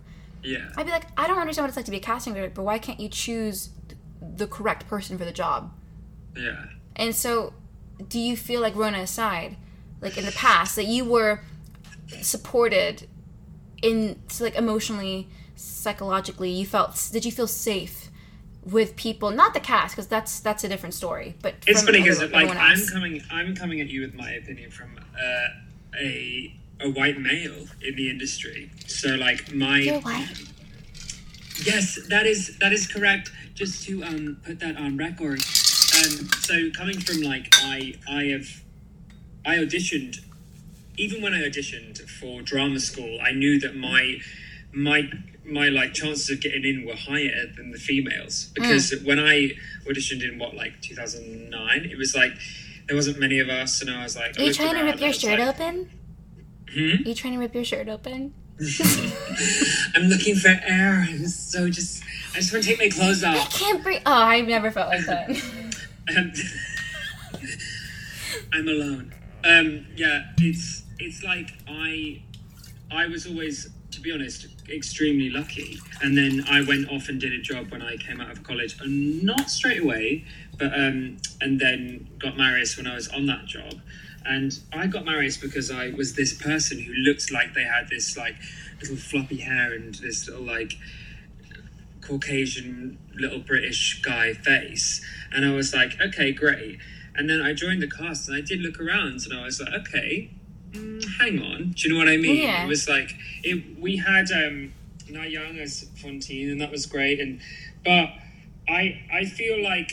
Yeah. i'd be like i don't understand what it's like to be a casting director but why can't you choose the correct person for the job? Yeah. and so do you feel like rona aside like in the past that you were supported in so like emotionally psychologically you felt did you feel safe with people not the cast because that's that's a different story but It's funny because like everyone I'm coming I'm coming at you with my opinion from uh, a a white male in the industry. So like my You're white. Yes, that is that is correct. Just to um put that on record. Um, so coming from like I I have I auditioned even when I auditioned for drama school, I knew that my my my like chances of getting in were higher than the females because when I auditioned in what like 2009, it was like there wasn't many of us, and I was like, Are you trying to rip your shirt like, open? Hmm? Are you trying to rip your shirt open? I'm looking for air. I'm so just I just want to take my clothes off. I can't breathe. Oh, I've never felt like that. I'm alone. Um, yeah, it's it's like I I was always, to be honest, extremely lucky. And then I went off and did a job when I came out of college, and not straight away, but um, and then got Marius when I was on that job. And I got Marius because I was this person who looked like they had this like little floppy hair and this little like Caucasian little British guy face. And I was like, okay, great. And then I joined the cast and I did look around and I was like, okay, mm, hang on. Do you know what I mean? Yeah. It was like, it, we had um, Na Young as Fantine and that was great. And But I, I feel like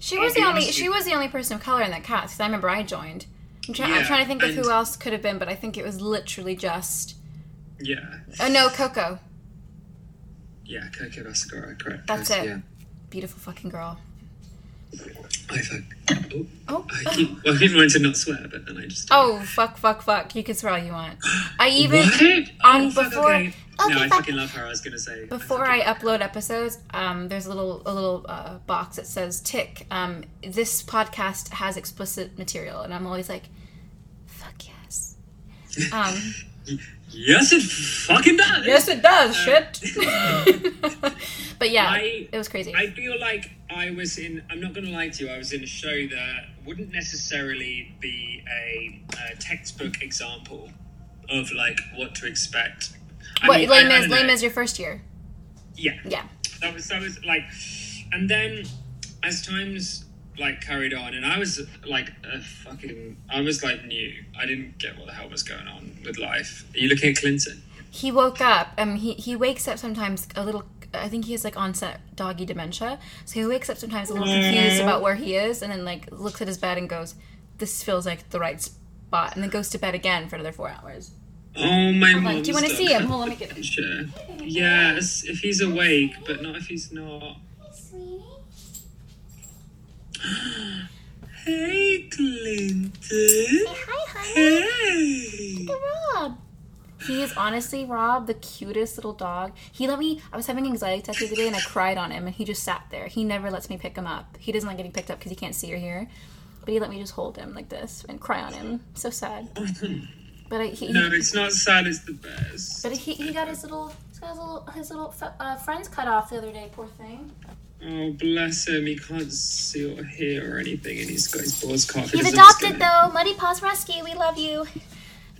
She was the only. She was the only person of color in that cast. Because I remember I joined. I'm, try- I'm trying to think of who else could have been, but I think it was literally just. yeah, Oh no, Coco. Yeah, Coco Basagara, correct. That's it. Yeah. Beautiful fucking girl. I fuck. Oh, Oh. I keep. Well, I keep wanting to not swear, but then I just. Oh fuck, fuck, fuck! You can swear all you want. I even What? on oh, fuck, before- okay. okay, no, I fuck. fucking love her. I was gonna say. before I upload episodes, um, there's a little a little uh, box that says "tick." Um, this podcast has explicit material, and I'm always like, "Fuck yes." Um, Yes, it fucking does. yes, it does. Uh, shit. but yeah, I- it was crazy. I feel like I was in. I'm not going to lie to you. I was in a show that wouldn't necessarily be a, a textbook example of like what to expect. I what mean, lame I is lame is your first year? Yeah, Yeah. that was that was like, and then as times like carried on, and I was like a fucking. I was like new. I didn't get what the hell was going on with life. Are you looking at Clinton? He woke up. Um, he he wakes up sometimes a little. I think he has like onset doggy dementia, so he wakes up sometimes a little confused about where he is, and then like looks at his bed and goes, "This feels like the right spot," and then goes to bed again for another four hours. Oh my on, mom's do you want to see him? Hold on, let me get. Sure. Yes, if he's awake, but not if he's not. Hey, Clinton. Hey, hi, honey. Hey. Rob. He is honestly Rob, the cutest little dog. He let me. I was having anxiety attack the other day, and I cried on him, and he just sat there. He never lets me pick him up. He doesn't like getting picked up because he can't see or hear. But he let me just hold him like this and cry on him. So sad. But I, he, No, it's not sad. It's the best. But he, he got his little his little his little uh, friends cut off the other day. Poor thing. Oh, bless him. He can't see or hear or anything, and he's got his balls cut. He He's adopted though. Muddy Paws Rescue. We love you.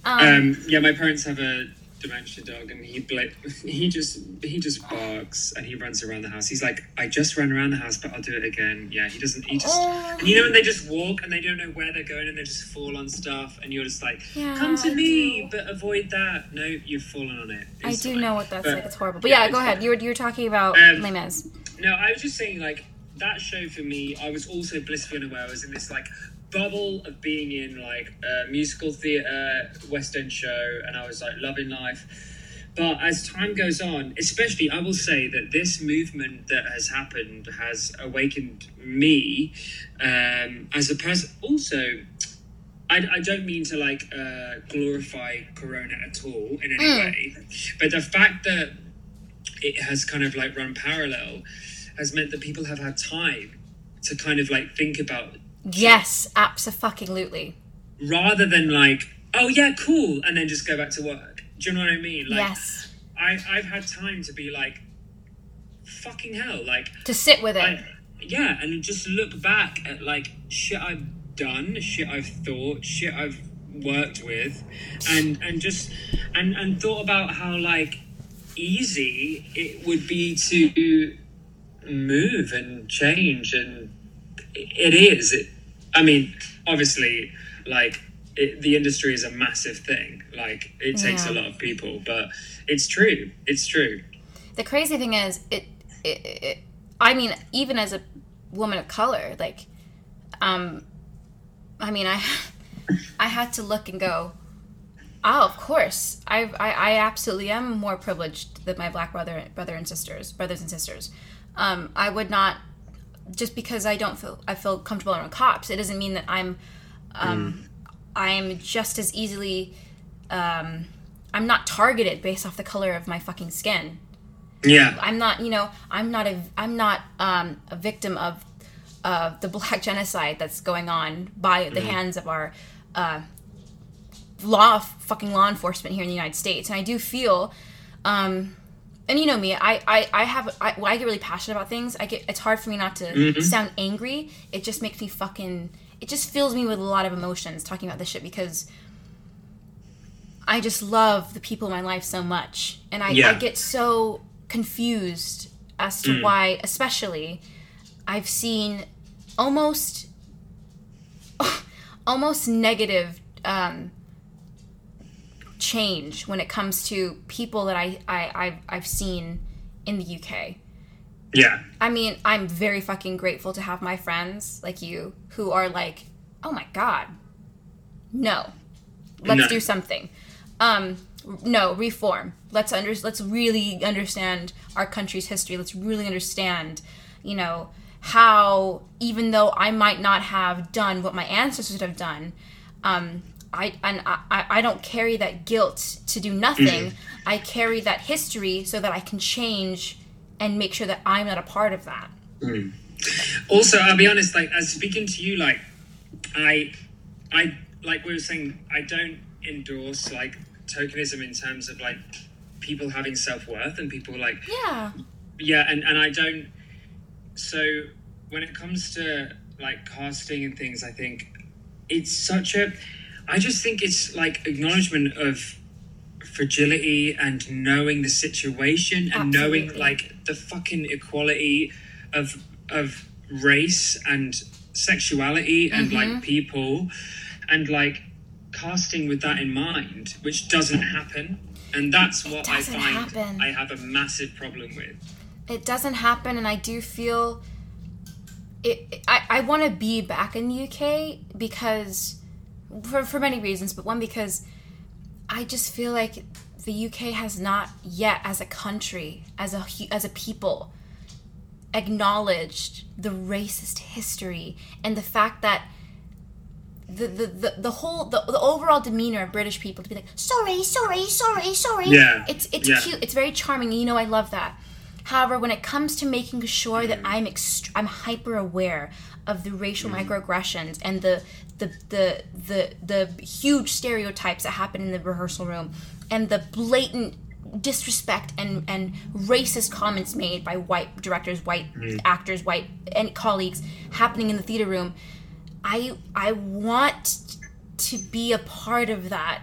Um, Um, yeah, my parents have a dementia dog, and he bla- he just he just barks and he runs around the house. He's like, I just ran around the house, but I'll do it again. Yeah, he doesn't. He just Oh. and you know when they just walk and they don't know where they're going and they just fall on stuff, and you're just like, Yeah, come to I me, but avoid that. No, you've fallen on it. I do fine. know what that's But- like. It's horrible. But yeah, it's go ahead. fine. You were you were talking about Um, Les Mis. No, I was just saying, like, that show for me, I was also blissfully unaware. I was in this, like, bubble of being in, like, a musical theatre, West End show, and I was, like, loving life. But as time goes on, especially, I will say that this movement that has happened has awakened me um, as a person. Also, I, I don't mean to like uh, glorify Corona at all in any way, but the fact that it has kind of like run parallel has meant that people have had time to kind of like think about Yes, absolutely. rather than like, oh yeah, cool, and then just go back to work. Do you know what I mean? Like, yes, I, I've had time to be like, fucking hell, like, to sit with it. I, yeah, and just look back at like shit I've done, shit I've thought, shit I've worked with, and and just and and thought about how like easy it would be to move and change, and it is. It, I mean, obviously, like it, the industry is a massive thing. Like it takes a lot of people, but it's true. It's true. the crazy thing is, it, it, it. I mean, even as a woman of color, like um, I mean, I I had to look and go. Oh, of course. I, I I absolutely am more privileged than my black brother brother and sisters, brothers and sisters. Um, I would not just because I don't feel I feel comfortable around cops. It doesn't mean that I'm um, I'm just as easily um, I'm not targeted based off the color of my fucking skin. Yeah. I'm not, you know, I'm not a, I'm not um, a victim of uh, the black genocide that's going on by the hands of our uh, law, fucking law enforcement here in the United States. And I do feel, um, and you know me, I, I, I have, I, I get really passionate about things, I get, it's hard for me not to sound angry. It just makes me fucking, it just fills me with a lot of emotions talking about this shit because I just love the people in my life so much, and I, Yeah. I get so confused as to why, especially, I've seen almost almost negative um, change when it comes to people that I, I I've, I've seen in the UK. Yeah. I mean, I'm very fucking grateful to have my friends like you who are like, oh my god, no, let's No. do something. Um, no, reform. Let's under, let's really understand our country's history. Let's really understand, you know, how even though I might not have done what my ancestors have done, um, I and I, I don't carry that guilt to do nothing. Mm-hmm. I carry that history so that I can change and make sure that I'm not a part of that. Mm. Also, I'll be honest. Like, as speaking to you, like, I, I, like we were saying, I don't endorse like tokenism in terms of like people having self worth and people like Yeah. yeah and and i don't so when it comes to like casting and things i think it's such a i just think it's like acknowledgement of fragility and knowing the situation and knowing like the fucking equality of of race and sexuality and Mm-hmm. like people and like casting with that in mind which doesn't happen and that's what i find happen. i have a massive problem with it doesn't happen and i do feel it i, I want to be back in the uk because for, for many reasons but one because i just feel like the uk has not yet as a country as a as a people acknowledged the racist history and the fact that the, the, the, the whole the, the overall demeanor of british people to be like Sorry, sorry, sorry, sorry. yeah it's it's Yeah. cute. It's very charming. You know, I love that. However, when it comes to making sure that mm. I'm ext- I'm hyper aware of the racial mm-hmm. microaggressions and the the, the the the huge stereotypes that happen in the rehearsal room and the blatant disrespect and and racist comments made by white directors, white mm-hmm. actors, white and colleagues happening in the theater room, I I want to be a part of that.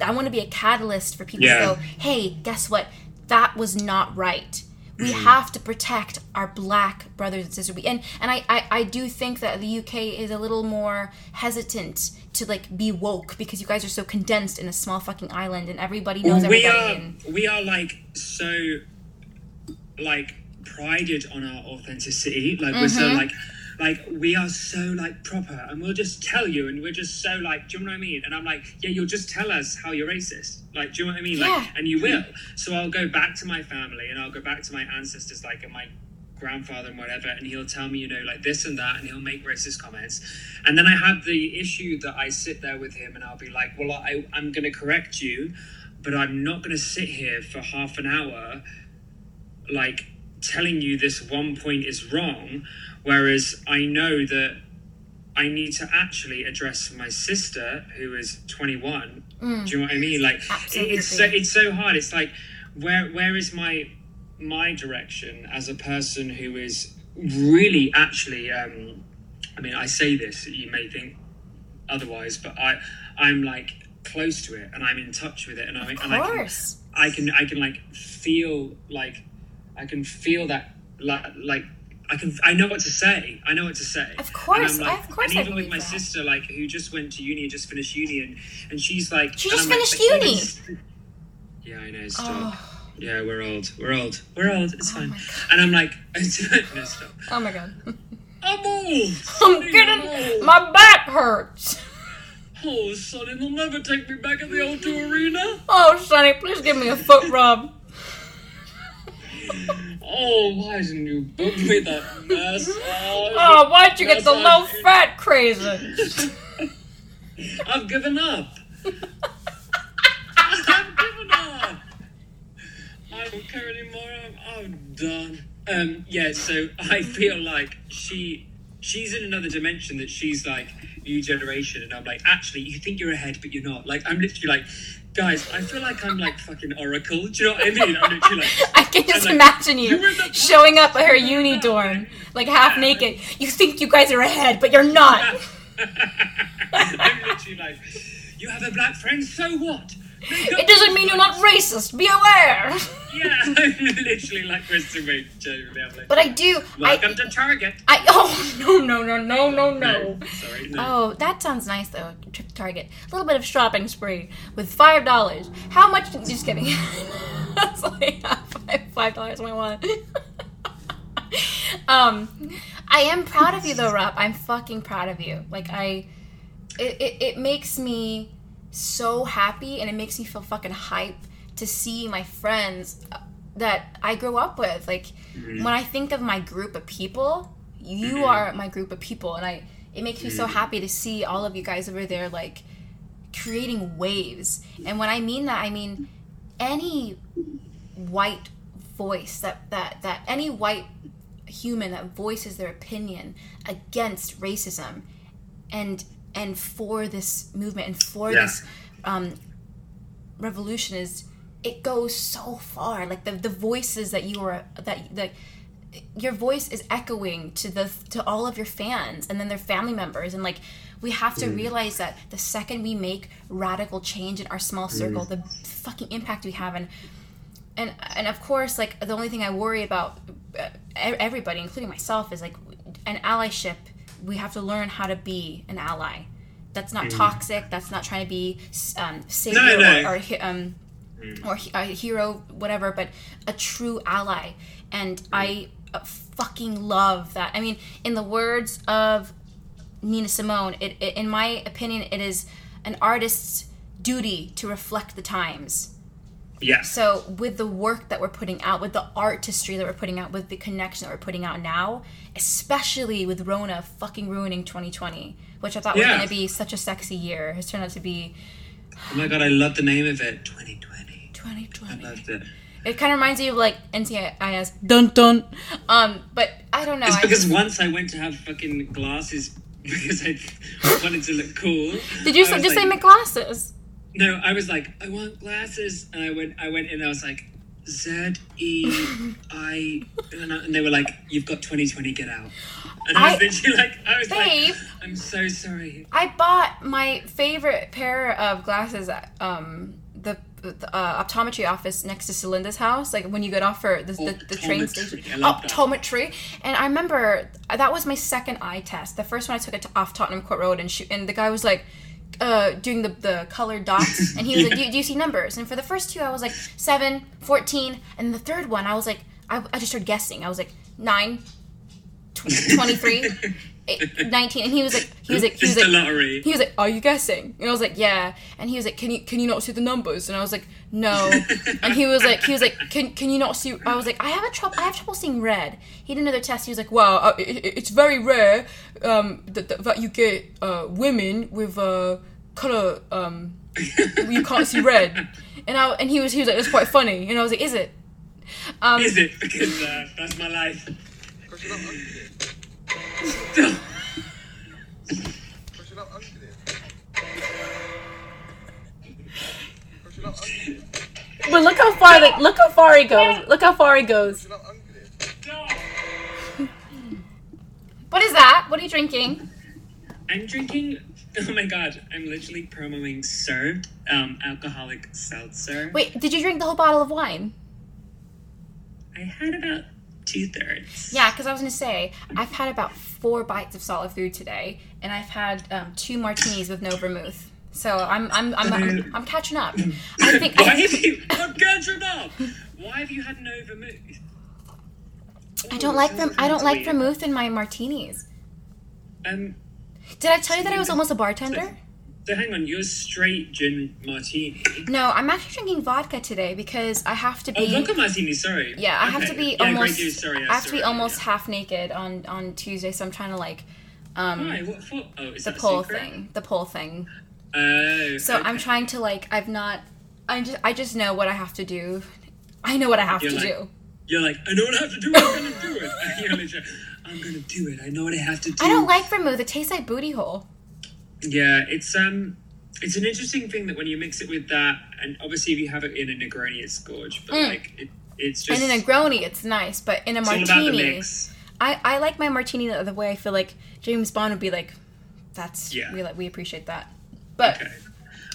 I want to be a catalyst for people Yeah. to go, hey, guess what? That was not right. We Mm-hmm. have to protect our black brothers and sisters. We, and and I, I, I do think that the UK is a little more hesitant to like be woke because you guys are so condensed in a small fucking island and everybody knows everybody. we are and, we are like so like prided on our authenticity like we're so Mm-hmm. like like we are so like proper and we'll just tell you and we're just so like do you know what i mean? And i'm like yeah you'll just tell us how you're racist. Like do you know what i mean? Yeah. like and you will. So i'll go back to my family and i'll go back to my ancestors like and my grandfather and whatever and he'll tell me you know like this and that and he'll make racist comments. And then i have the issue that i sit there with him and i'll be like well I, i'm going to correct you but i'm not going to sit here for half an hour like telling you this one point is wrong whereas i know that i need to actually address my sister who is 21 do you know what i mean? Like it- it's so it's so hard. It's like where where is my my direction as a person who is really actually um i mean i say this you may think otherwise but i i'm like close to it and i'm in touch with it and i of and I can, course. I can I can like feel like I can feel that like like I can I know what to say. I know what to say. Of course, And I'm of course And I even with my that. sister, like who just went to uni and just finished uni, and and she's like, She just like, finished "But even uni." Yeah, I know. Stop. Oh, Yeah, we're old. We're old. We're old. It's oh fine. And I'm like, no, stop. oh my god. I'm old. Sonny, I'm getting old. my back hurts. Oh, Sonny, they'll never take me back at the O2 Arena. Oh, Sonny, please give me a foot rub. Oh, why didn't you book me that mess? Oh, why'd you get the low fat crazy? I've given up. I've given up. I don't care anymore. I'm, I'm done. Um, yeah, so I feel like she she's in another dimension that she's like new generation, and I'm like, actually, you think you're ahead, but you're not. Like, I'm literally like, guys, I feel like I'm like fucking Oracle. Do you know what I mean? I'm literally like, I can just like, imagine you "You're in the showing up at her uni dorm, like half naked. You think you guys are ahead, but you're not. I'm literally like, you have a black friend, so what? It doesn't mean you're not racist. Be aware. Yeah, literally like Kristen Wiig, genuinely. I'm like, But I do. welcome I. to Target. I. Oh no no no no no no. Sorry, no. Oh, that sounds nice though. Trip to Target. A little bit of shopping spree with five dollars. How much? Just kidding. That's like five five dollars my wallet. um, I am proud of you though, Rob. I'm fucking proud of you. Like I, it, it, it makes me so happy and it makes me feel fucking hype to see my friends uh, that I grew up with. Like mm-hmm. when I think of my group of people, you mm-hmm. are my group of people, and I. It makes me so mm-hmm. happy to see all of you guys over there, like creating waves. And when I mean that, I mean any white voice that that that any white human that voices their opinion against racism and and for this movement and for Yeah. this um, revolution is it goes so far. Like the, the voices that you are that that your voice is echoing to the to all of your fans and then their family members. And like we have to realize that the second we make radical change in our small circle the fucking impact we have. And and and of course like the only thing i worry about uh, everybody including myself is like an allyship we have to learn how to be an ally. That's not toxic that's not trying to be um, savior No, no. or, or um, or a hero whatever but a true ally. And i uh, fucking love that. I mean in the words of nina simone it, it in my opinion it is an artist's duty to reflect the times yeah. so with the work that we're putting out, with the artistry that we're putting out, with the connection that we're putting out now, especially with Rona fucking ruining 2020, which I thought was going to be such a sexy year, has turned out to be Oh my god, I love the name of it. 2020. 2020. I 2020. loved it. It kind of reminds me of like NCIS dun dun. Um, but I don't know. It's I because just- once I went to have fucking glasses because I wanted to look cool. did you I was just say like- McGlasses? No, I was like, I want glasses, and I went, I went in, and I was like, Z E I, and they were like, you've got 2020, get out. And I was I- literally like, I was Babe. like, I'm so sorry. I bought my favorite pair of glasses at um, the, the uh, optometry office next to Celinda's house. Like when you get off for the, the, the train station. Love that. Optometry. And I remember that was my second eye test. The first one I took it to, off Tottenham Court Road, and she, and the guy was like. Uh, doing the, the colored dots. And he was like do, you- do you see numbers? And for the first two i was like 7 14 and the third one i was like i, I just started guessing. I was like 9 tw- 23 eight- 19 and he was like he was like he was It's the like lottery. he was like, "Are you guessing?" And I was like, "Yeah." And he was like, "Can you can you not see the numbers?" And I was like, "No." and he was like, he was like, "Can can you not see?" I was like, "I have a trouble. I have trouble seeing red." He did another test. He was like, "Well, uh, it, it- it's very rare um, that, that that you get uh, women with uh, color um, you can't see red." And I and he was he was like, "That's quite funny." And I was like, "Is it?" Um, Is it? Because uh, that's my life. But look how far the, look how far he goes. Look how far he goes. Push it up under it. What is that? What are you drinking? I'm drinking. Oh my god! I'm literally promoting served um, alcoholic seltzer. Wait, did you drink the whole bottle of wine? I had about two thirds. Yeah, because I was gonna say I've had about four bites of solid food today, and I've had um, two martinis with no vermouth. So I'm I'm I'm, I'm, I'm catching up. I think Why I, have you? I'm catching up. Why have you had no vermouth? I don't like them. I don't like vermouth in my martinis. Um, Did I tell you that I was almost a bartender? So hang on, you're straight gin martini. No, I'm actually drinking vodka today because I have to Oh, be. vodka martini. Sorry. Yeah, I have to be Yeah, great almost. news, Sorry, I have to be almost yeah. half naked on on Tuesday, so I'm trying to like um Why? What for? Oh, is the pole thing, the pole thing. Oh. So I'm trying to like I've not. I just I just know what I have to do. I know what I have You're to like- do. You're like, I know what I have to do. I'm gonna do it. I'm gonna do it. I know what I have to do. I don't like vermouth. It tastes like booty hole. Yeah, it's um, it's an interesting thing that when you mix it with that, and obviously if you have it in a Negroni, it's gorge. But Mm. like, it, it's just And in a Negroni, it's nice, but in a it's all about the martini. I I like my martini the, the way I feel like James Bond would be like. That's Yeah. we like we appreciate that, but. Okay.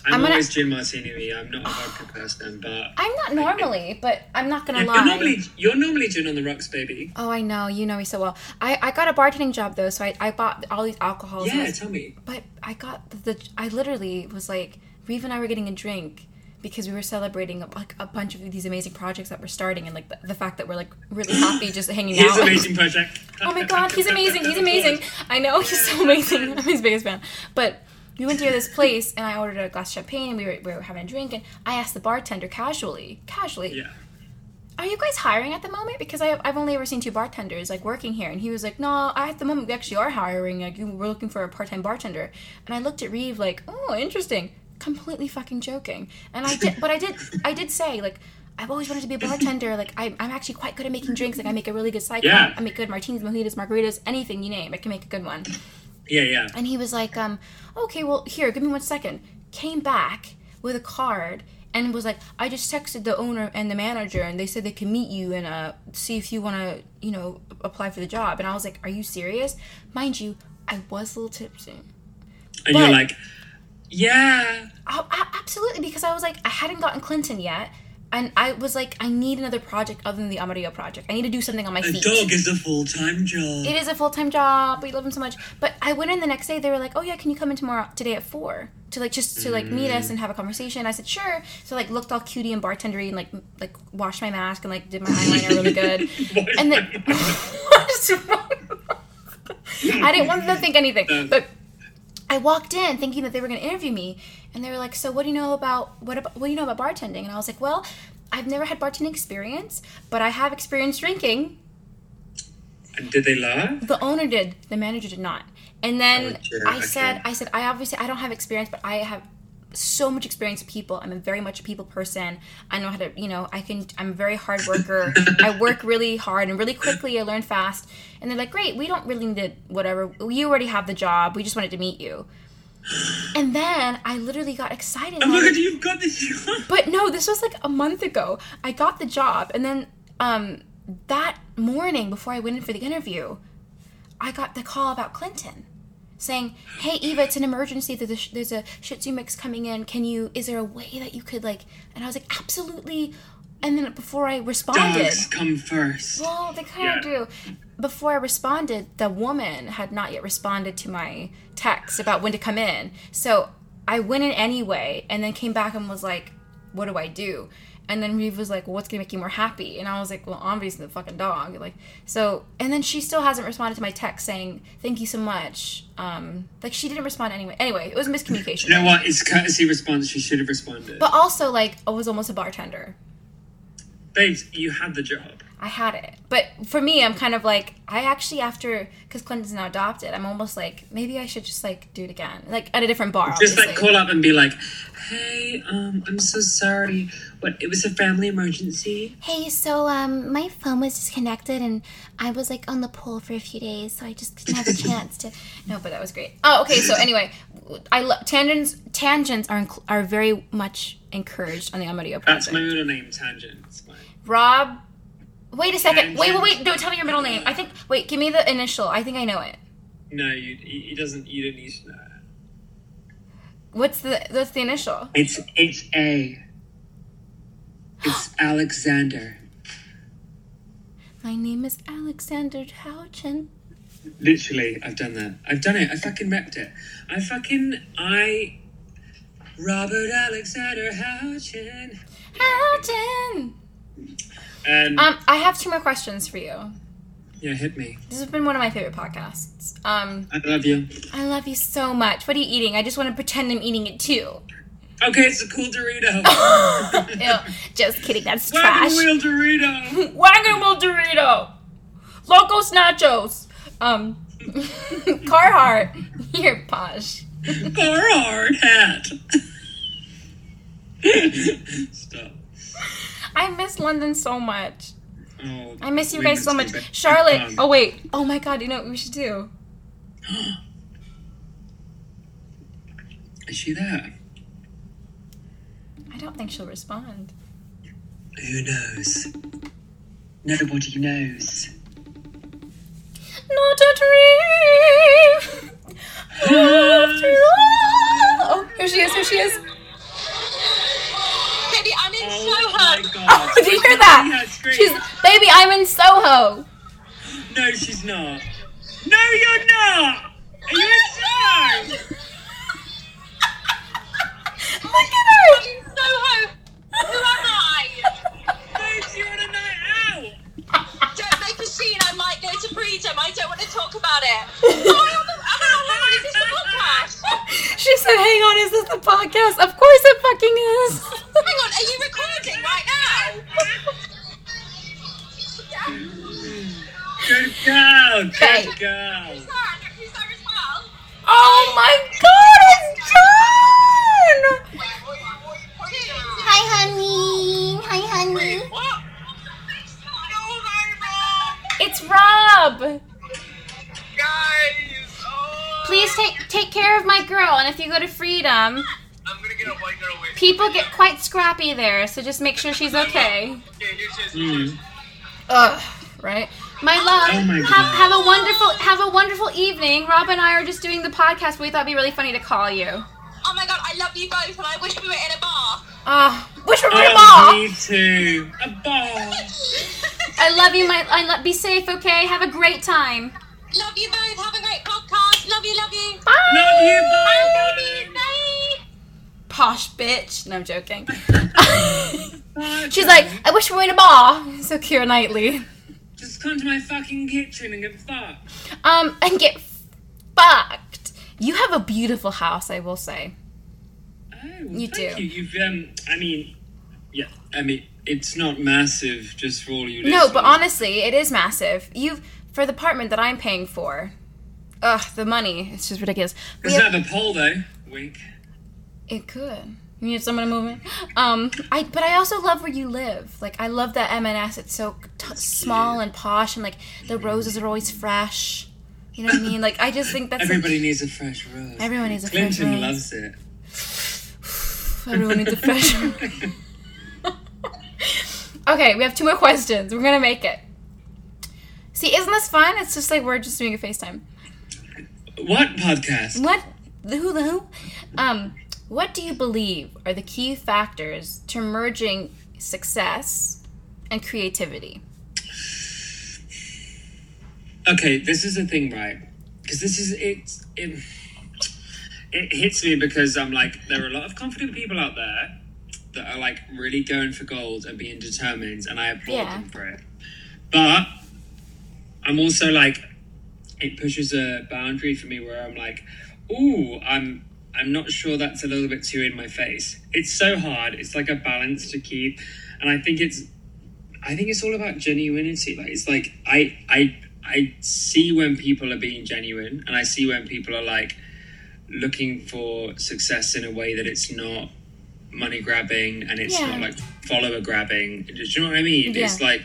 I'm, I'm gonna- always gin martini. I'm not a vodka person, but I'm not normally, but I'm not gonna you're lie. normally you're normally gin on the rocks, baby. Oh, I know. You know me so well. I, I got a bartending job though, so I, I bought all these alcohols. Yeah, was- tell me. but I got the, I literally was like, Reeve and I were getting a drink because we were celebrating like a bunch of these amazing projects that we're starting and like the, the fact that we're like really happy just hanging out. He's amazing project. oh my god, he's amazing. He's amazing. I know he's so amazing. I'm his biggest fan. But we went to this place and I ordered a glass of champagne and we were, we were having a drink and I asked the bartender casually, casually, Yeah. are you guys hiring at the moment? Because I, I've only ever seen two bartenders like working here, and he was like, no, at the moment we actually are hiring. Like we're looking for a part time bartender. And I looked at Reeve like, oh, interesting. Completely fucking joking. And I did, but I did, I did say like. I've always wanted to be a bartender. Like I, I'm actually quite good at making drinks. Like I make a really good cycle. Yeah. I make good martinis, mojitos, margaritas, anything you name. I can make a good one. Yeah, yeah. And he was like, um, okay, well, here, give me one second. Came back with a card and was like, I just texted the owner and the manager, and they said they can meet you and uh, see if you want to, you know, apply for the job. And I was like, are you serious? Mind you, I was a little tipsy. And But- you're like, yeah. Oh, a- absolutely, because I was like, I hadn't gotten Clinton yet. And I was like, I need another project other than the Amarillo project. I need to do something on my feet. A feet. dog is a full time job. It is a full time job. We love him so much. But I went in the next day. They were like, "Oh yeah, can you come in tomorrow today at four to like just to like meet us mm. and have a conversation?" I said, "Sure." So like looked all cutie and bartendery and like like washed my mask and like did my eyeliner really good. And then I didn't want them to think anything, but. I walked in thinking that they were going to interview me, and they were like, "So, what do you know about what about what do you know about bartending?" And I was like, "Well, I've never had bartending experience, but I have experience drinking." And did they laugh? The owner did. The manager did not. And then Oh, sure, I okay. said, I said, I obviously I don't have experience, but I have so much experience with people. I'm a very much a people person. I know how to, you know, I can. I'm a very hard worker. I work really hard and really quickly. I learn fast. And they're like, great. We don't really need to, whatever. You already have the job. We just wanted to meet you. And then I literally got excited. Oh and I my was god, you've got this job. but no, this was like a month ago. I got the job, and then um, that morning before I went in for the interview, I got the call about Clinton, saying, "Hey Eva, it's an emergency. There's a, sh- there's a Shih Tzu mix coming in. Can you? Is there a way that you could like?" And I was like, "Absolutely." And then before I responded, Dogs come first. well, they kind of do. Before I responded, the woman had not yet responded to my text about when to come in. So I went in anyway, and then came back and was like, "What do I do?" And then Reeve was like, well, "What's gonna make you more happy?" And I was like, "Well, obviously the fucking dog." Like, so, and then she still hasn't responded to my text saying, "Thank you so much." Um, like she didn't respond anyway. Anyway, it was miscommunication. You know what? It's courtesy response. She should have responded. But also, like, I was almost a bartender. Babes, you had the job. I had it. But for me, I'm kind of like, I actually, after, because Clinton's now adopted, I'm almost like, maybe I should just like do it again. Like at a different bar. Just like call up and be like, "Hey, um, I'm so sorry. What? It was a family emergency." Hey, so um, my phone was disconnected and I was like on the pool for a few days, so I just didn't have a chance to. No, but that was great. Oh, okay. So anyway, I love tangents. Tangents are inc- are very much encouraged on the Amarillo That's my middle name, Tangent. It's. Rob. Wait a second. Wait, wait, wait. Don't tell me your middle name. I think. Wait, give me the initial. I think I know it. No, you. He doesn't. You don't need to know. What's the What's the initial? It's it's A. It's Alexander. My name is Alexander Houchen. Literally, I've done that. I've done it. I fucking repped it. I fucking I. Robert Alexander Houchen. Houchen. And Um, I have two more questions for you. Yeah, hit me. This has been one of my favorite podcasts. Um, I love you. I love you so much. What are you eating? I just want to pretend I'm eating it too. Okay, it's a cool Dorito. Ew, just kidding. That's Wagon trash. wheel Dorito. Wagon wheel Dorito. Locos Nachos. Um, Carhartt. You're posh. Carhartt hat. Stop. I miss London so much. Oh, I miss you guys so much. babe. Charlotte. Um, Oh wait. Oh my God. You know what we should do? Is she there? I don't think she'll respond. Who knows? Nobody knows. Not a dream. After all. Oh, here she is. Here she is. In Oh Soho. my god. Did you hear that? She's baby. I'm in Soho. No, she's not. No, you're not! Are you insane? Look at her. Soho. Who am I? Babes, you're on a night out! Don't make a scene. I might go to freedom. I don't want to talk about it. Oh, on the, hang on, is this the podcast? She said, "Hang on, is this the podcast?" Of course it fucking is. As well? Oh my god, it's done! Hi, honey. Hi, honey. It's Rob. Guys! Oh, Please take take care of my girl, and if you go to Freedom, I'm gonna get a white girl away. people get quite scrappy there, so just make sure she's okay. Okay, here she is. Mm. Ugh, right? My love, Oh my have, have a wonderful have a wonderful evening. Rob and I are just doing the podcast. We thought it'd be really funny to call you. Oh my god, I love you both, and I wish we were in a bar. Ah, wish we were Oh, mom. me too. A ball. I love you, my. I love. Be safe, okay? Have a great time. Love you both. Have a great podcast. Love you. Love you. Bye. Love you, Bye. bye. Bye. Posh bitch. No, I'm joking. bye. She's like, I wish we were in a bar. So Keira Knightley. Come to my fucking kitchen and get fucked. Um, and get fucked. You have a beautiful house, I will say. Oh, well, You thank do. You. You've um. I mean, yeah. I mean, it's not massive, just for all you. No, but honestly, it is massive. You've for the apartment that I'm paying for. Ugh, the money. It's just ridiculous. Doesn't have- have a pole though. Wink. it could. You need someone to move in. Um, I but I also love where you live. Like I love that M&S. It's so t- small and posh, and like the roses are always fresh. You know what I mean? Like I just think that's Everybody needs a fresh rose. Everyone needs a fresh rose. Clinton loves it. Everyone needs a fresh. Rose. okay, we have two more questions. We're gonna make it. See, isn't this fun? It's just like we're just doing a FaceTime. what podcast? What the who the who? Um, what do you believe are the key factors to merging success and creativity? Okay, this is the thing, right? Because this is it, it. It hits me because I'm like, there are a lot of confident people out there that are like really going for gold and being determined, and I applaud Yeah. them for it. But I'm also like, it pushes a boundary for me where I'm like, ooh, I'm I'm not sure that's a little bit too in my face. It's so hard. It's like a balance to keep, and I think it's I think it's all about genuinity. Like it's like I I I see when people are being genuine, and I see when people are like looking for success in a way that it's not money grabbing and it's Yeah. not like follower grabbing. Do you know what I mean? It's like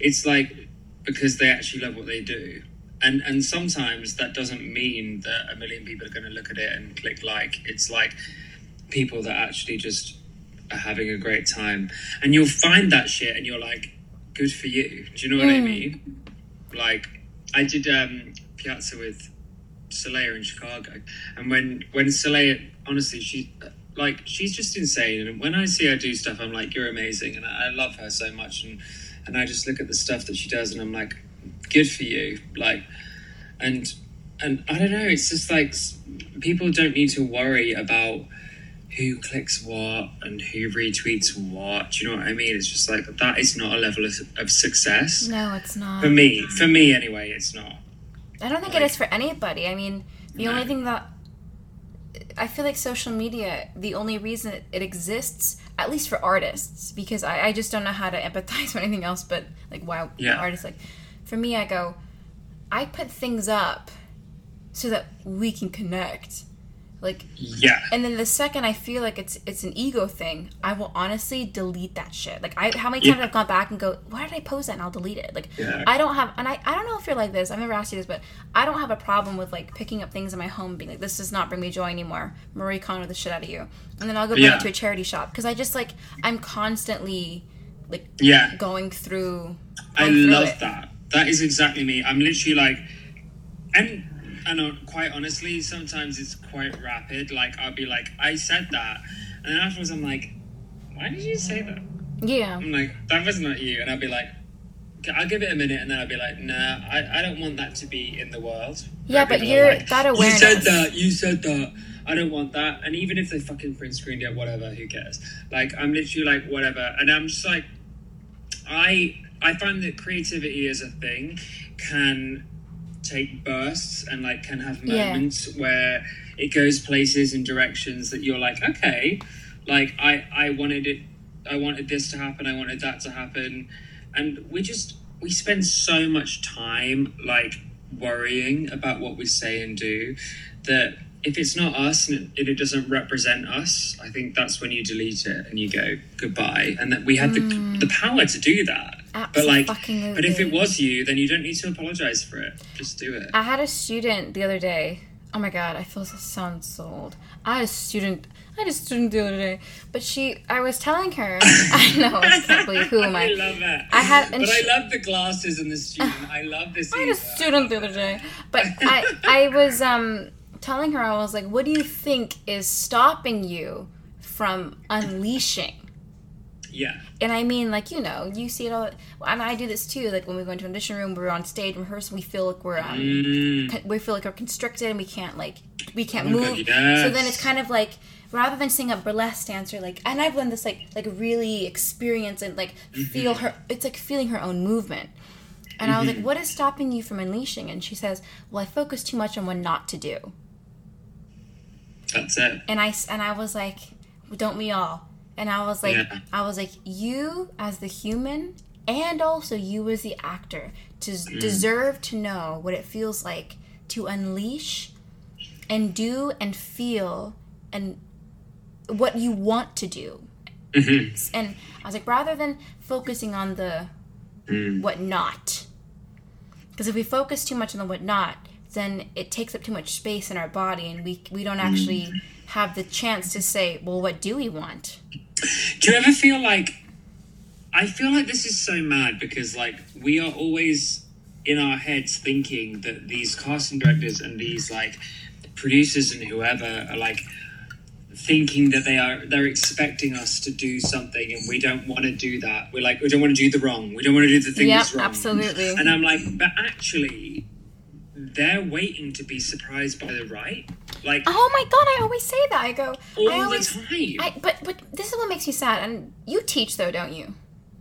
it's like because they actually love what they do. And and sometimes that doesn't mean that a million people are going to look at it and click like. It's like people that actually just are having a great time. And you'll find that shit and you're like, good for you. Do you know what I mean? Like, I did um, Piazza with Solea in Chicago. And when, when Solea, honestly, she, like, she's just insane. And when I see her do stuff, I'm like, you're amazing. And I, I love her so much. And, and I just look at the stuff that she does and I'm like, good for you. Like, and, and I don't know, it's just like people don't need to worry about who clicks what and who retweets what. Do you know what I mean? It's just like that is not a level of, of success No, it's not. for me. For me, anyway, it's not. I don't think it is for anybody. I mean, the No. only thing that I feel like social media, the only reason it exists, at least for artists, because I, I just don't know how to empathize with anything else, but like, why Yeah. artists, like, for me, I go, I put things up so that we can connect. Like, Yeah. and then the second I feel like it's it's an ego thing, I will honestly delete that shit. Like I how many times Yeah. I've gone back and go, why did I post that? And I'll delete it. Like Yeah. I don't have and I, I don't know if you're like this. I've never asked you this, but I don't have a problem with like picking up things in my home being like, this does not bring me joy anymore. Marie Kondo the shit out of you. And then I'll go bring Yeah. it to a charity shop. Because I just like I'm constantly like Yeah. going through I through love it. that. That is exactly me. I'm literally like, and and uh, quite honestly, sometimes it's quite rapid. Like I'll be like, I said that, and then afterwards I'm like, why did you say that? Yeah. I'm like, that was not you, and I'll be like. I'll give it a minute and then I'll be like, nah, I, I don't want that to be in the world. Yeah, but you're- like, that You awareness- said that, you said that. I don't want that. And even if they fucking print screened it, whatever, who cares? Like, I'm literally like, whatever. And I'm just like, I I find that creativity as a thing can take bursts and like can have Yeah. moments where it goes places and directions that you're like, okay, like I I wanted it, I wanted this to happen, I wanted that to happen, and we just we spend so much time like worrying about what we say and do that if it's not us and it, it doesn't represent us, I think that's when you delete it and you go goodbye. And that we had the, hmm. the power to do that. But like, but if it was you, then you don't need to apologize for it. Just do it. I had a student the other day. Oh my god, I feel so sound so old. I had a student. I had a student the other day, but she. I was telling her. I know. I who am I I? love that. I had- but she- I love the glasses and the student. I love this. I had a student the other day, but I. I was um telling her. I was like, "What do you think is stopping you from unleashing?" Yeah. And I mean, like you know, you see it all, and I do this too. Like when we go into an audition room, we're on stage rehearsing, we feel like we're um, Mm. we feel like we're constricted and we can't like we can't Oh move. God, So then it's kind of like rather than seeing a burlesque dancer, like and I've learned this like like really experience and like feel Mm-hmm. her. It's like feeling her own movement. And I was Mm-hmm. like, "What is stopping you from unleashing?" And she says, "Well, I focus too much on what not to do." That's it. and I, and I was like, don't we all? And I was like, Yeah. I was like, you as the human, and also you as the actor, to s deserve to know what it feels like to unleash, and do and feel, and what you want to do. Mm-hmm. And I was like, rather than focusing on the mm. what not, because if we focus too much on the what not, then it takes up too much space in our body, and we we don't mm. actually have the chance to say, well, what do we want? Do you ever feel like I feel like this is so mad because like we are always in our heads thinking that these casting directors and these like producers and whoever are like thinking that they are they're expecting us to do something and we don't want to do that. We're like we don't want to do the wrong. We don't want to do the thing Yep, that's wrong. absolutely. And I'm like, but actually they're waiting to be surprised by the right. Like Oh my god, I always say that. I go, all I the always, time. I but but this is what makes me sad. And you teach though, don't you?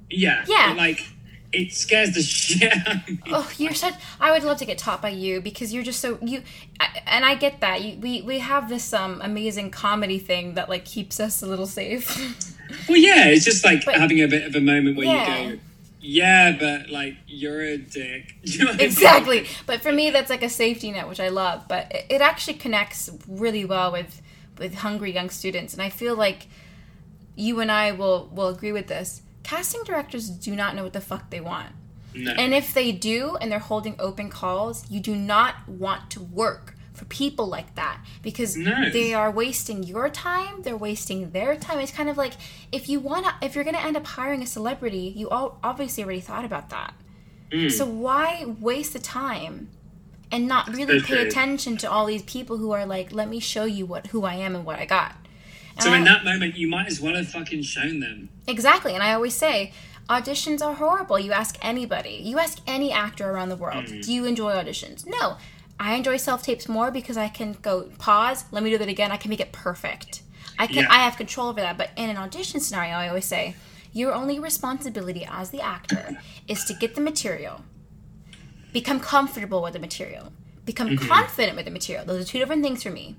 yeah. Yeah. Like it scares the shit out of me. Oh, you're such. I would love to get taught by you because you're just so you. I, and I get that. You, we we have this um amazing comedy thing that like keeps us a little safe. Well, yeah, it's just like But- having a bit of a moment where Yeah. you go, yeah, but like you're a dick. You know what I mean? exactly. But for me, that's like a safety net, which I love. But it, it actually connects really well with with hungry young students, and I feel like you and I will will agree with this. Casting directors do not know what the fuck they want. No. And if they do and they're holding open calls, you do not want to work for people like that because they are wasting your time, they're wasting their time. It's kind of like if you want to if you're going to end up hiring a celebrity, you all obviously already thought about that. Mm. So why waste the time and not really pay attention to all these people who are like, "Let me show you what who I am and what I got." And so in that moment, you might as well have fucking shown them. Exactly. And I always say auditions are horrible. You ask anybody, you ask any actor around the world, do you enjoy auditions? No. I enjoy self tapes more because I can go pause, let me do that again, I can make it perfect. I can Yeah. I have control over that. But in an audition scenario, I always say your only responsibility as the actor is to get the material, become comfortable with the material, become Mm-hmm. confident with the material. Those are two different things for me.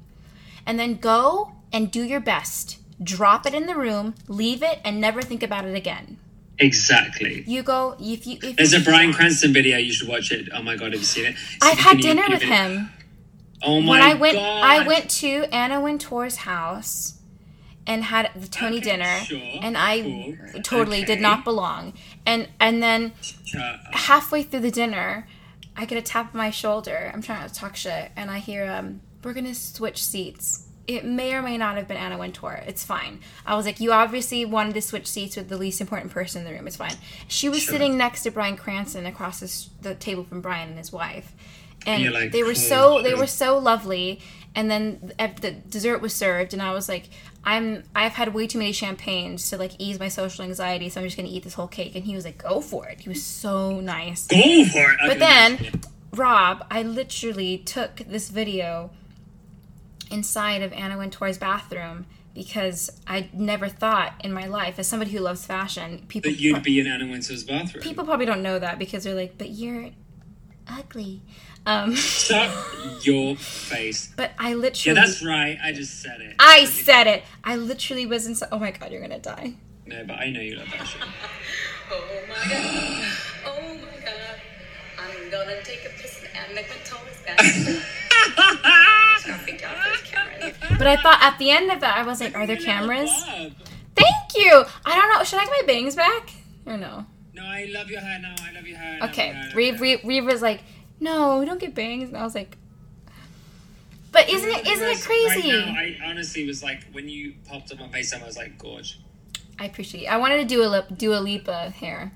And then go and do your best. Drop it in the room, leave it, and never think about it again. Exactly. You go if you if There's you, a Bryan Cranston video. You should watch it. Oh my god, have you seen it? I've had dinner with it- him. Oh my when I went, god! I went to Anna Wintour's house and had the Tony Okay, dinner, sure, and I cool, totally did not belong. And and then halfway through the dinner, I get a tap on my shoulder. I'm trying to talk shit, and I hear, um, "We're gonna switch seats." It may or may not have been Anna Wintour. It's fine. I was like, "You obviously wanted to switch seats with the least important person in the room. It's fine." She was Sure. sitting next to Bryan Cranston across this, the table from Bryan and his wife, and like, they were "Oh, so they were so lovely. And then the the dessert was served, and I was like, "I'm I've had way too many champagnes to like ease my social anxiety, so I'm just gonna eat this whole cake." And he was like, "Go for it." He was so nice. Go for it. But then. Rob, I literally took this video inside of Anna Wintour's bathroom because I never thought in my life, as somebody who loves fashion, people that you'd be in Anna Wintour's bathroom. people probably don't know that because they're like, "But you're ugly." Um, Shut your face. but I literally. Yeah, that's right. I just said it. I said it. I literally was inside. Oh my god, you're gonna die. No, but I know you love fashion. Oh my god. Oh my god. I'm gonna take a piss in Anna Wintour's toes But I thought at the end of that, I was like, "Are there cameras?" Thank you. I don't know. Should I get my bangs back or no? No, I love your hair. No, I love your hair. I love your Okay. hair, I love Reeve. Reeve, Reeve was like, "No, we don't get bangs," and I was like, "But isn't it isn't it Right crazy?" now, I honestly was like, when you popped up on FaceTime, I was like, gorge. I appreciate. It. I wanted to do a lip, do a Lipa hair.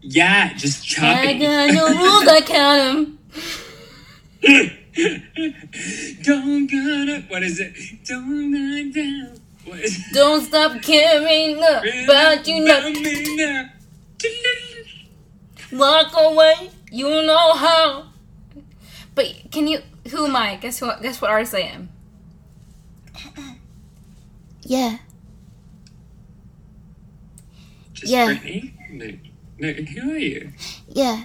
Yeah, just I got no rules, I count 'em. Don't gonna. What is it? Don't go down. What is it? Don't stop caring about you know. me now. Walk away, you know how. But can you? Who am I? Guess who? Guess what artist I am? Uh-uh. Yeah. Just Yeah. Brittany? No. No, who are you? Yeah.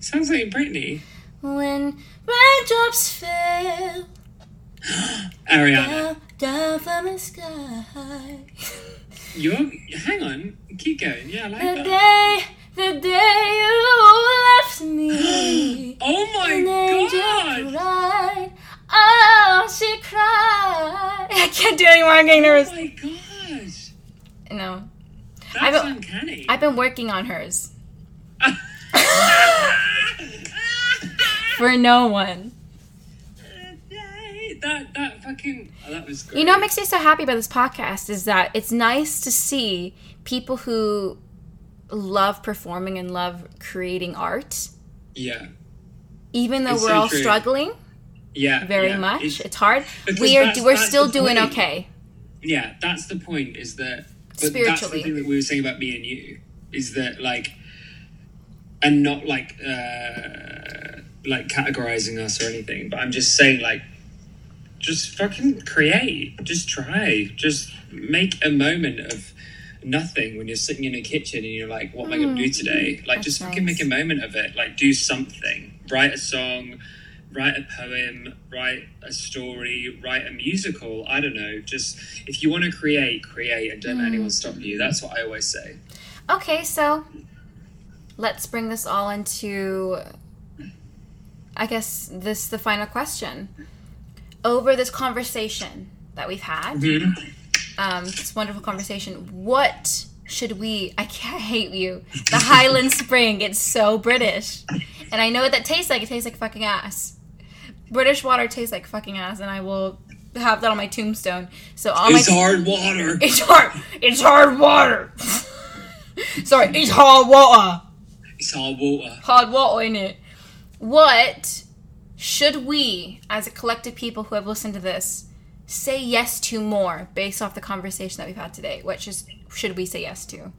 Sounds like Brittany. When raindrops fell Ariana. down, down from the sky. You're. Hang on. Keep going. Yeah, I like that. The that. day, the day you left me. Oh my An angel god! cried. Oh, she cried. I can't do it anymore. I'm getting oh nervous. Oh my gosh! No, That's I've- uncanny. I've been working on hers for no one. that that fucking oh, that was great. You know what makes me so happy about this podcast is that it's nice to see people who love performing and love creating art, yeah, even though It's we're so all true. struggling yeah, very yeah. much. It's- It's, hard. We are we're still doing point. okay. yeah, that's the point. Is that but that's the Spiritually. thing that we were saying about me and you is that like, and not like uh like categorizing us or anything, but I'm just saying like, just fucking create, just try, just make a moment of nothing when you're sitting in a kitchen and you're like, what am I going to do mm. today? Like, that's just fucking nice. make a moment of it. Like, do something. Write a song, write a poem, write a story, write a musical. I don't know. Just if you want to create, create, and don't let anyone mm. stop you. That's what I always say. Okay, so let's bring this all into I guess this the final question. Over this conversation that we've had, um, this wonderful conversation, what should we I can't hate you. The Highland Spring, it's so British. And I know what that tastes like. It tastes like fucking ass. British water tastes like fucking ass, and I will have that on my tombstone. So all my It's hard water. it's hard. It's hard water. Sorry, it's hard water. It's hard water. Hard water in it. What should we, as a collective people who have listened to this, say yes to more based off the conversation that we've had today? What just should we say yes to?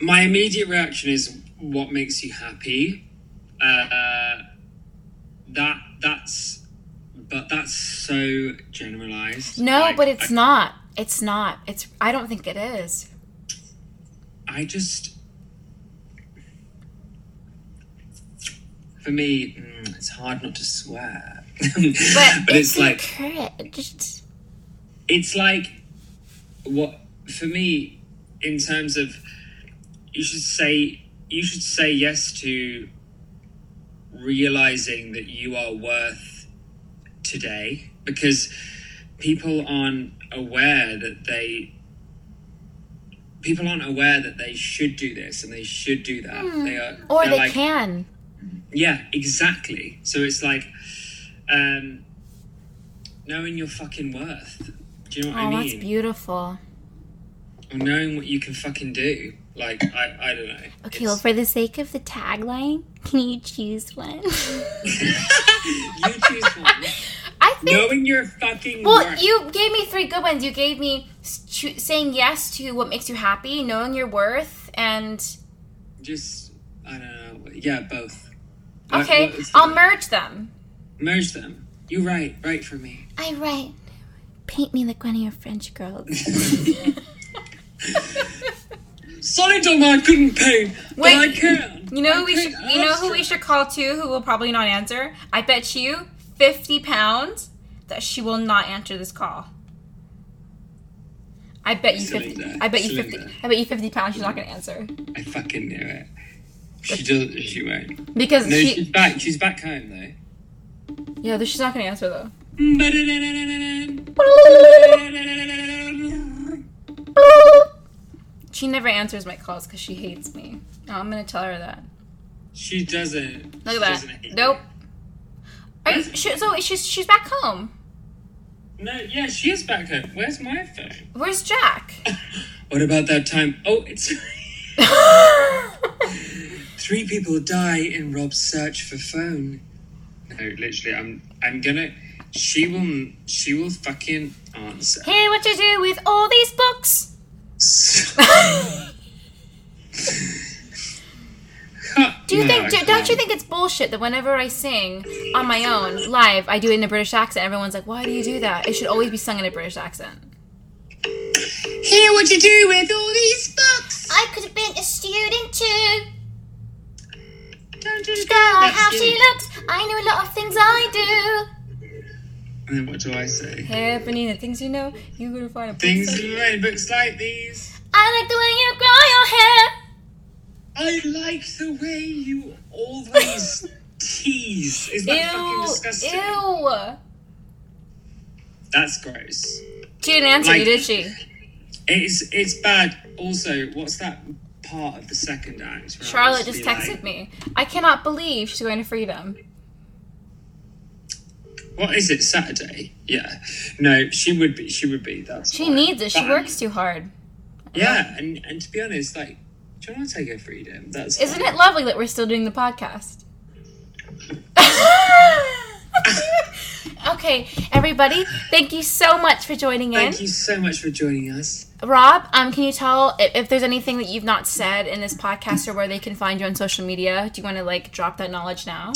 my immediate reaction is what makes you happy uh, that that's but that's so generalized. No, Like, but it's I, not. It's not. It's. I don't think it is. I just. For me, mm, it's hard not to swear. but, it's, like encouraged. it's like what for me in terms of you should say you should say yes to realizing that you are worth today because people aren't aware that they people aren't aware that they should do this and they should do that they are Hmm. Or they like, can. Yeah, exactly. So it's like um, knowing your fucking worth. Do you know what Oh, I mean? that's beautiful. or knowing what you can fucking do. Like I, I don't know. Okay, well, for the sake of the tagline, can you choose one? you choose one. I think. knowing your fucking Well, worth. you gave me three good ones. You gave me saying yes to what makes you happy, knowing your worth, and just I don't know. Yeah, both. What- okay, what is I'll merge them. merge them. You write. Write for me. I write. Paint me like one of your French girls. Sorry, Dom, I couldn't paint, but Wait. I can. You know I who we should. You know who we should call too, who will probably not answer. I bet you fifty pounds that she will not answer this call. I bet you fifty. Cylinder. I bet you fifty. Cylinder. I bet you fifty pounds. She's not gonna answer I fucking knew it. She does. She won't. because No, she. she's back. She's back home though. Yeah, she's not gonna answer though. She never answers my calls because she hates me. Oh, I'm gonna tell her that. She doesn't. Look she at that. Nope. Are you, she, so she's she's back home. No, yeah, she is back home. Where's my phone? Where's Jack? What about that time? Oh, it's three people die in Rob's search for phone. No, literally, I'm. I'm gonna. She will. She will fucking answer. hey, what you do with all these books? Do you No, think? Do, don't can't. you think it's bullshit that whenever I sing on my own live, I do it in a British accent? Everyone's like, "Why do you do that? It should always be sung in a British accent." Hear what you do with all these books. I could have been a student too. Don't you Go how she looks. I know a lot of things I do. And then what do I say? Happening, the things you know, you gonna find a book Things like- in red books like these. I like the way you grow your hair. I like the way you always tease. Is that fucking Ew! disgusting? Ew! That's gross. She didn't answer you, did she? It's it's bad. Also, what's that part of the second act? Charlotte just texted like, me. I cannot believe she's going to freedom. What is it? Saturday? Yeah. No, she would be. She would be. That's. She fine. needs it. She But- um, works too hard. Yeah, and and to be honest, like, do you want to take her freedom? That's. Isn't fine. it lovely that we're still doing the podcast? okay, everybody, thank you so much for joining in. Thank you so much for joining us. Rob, um, can you tell if, if there's anything that you've not said in this podcast or where they can find you on social media? Do you want to like drop that knowledge now?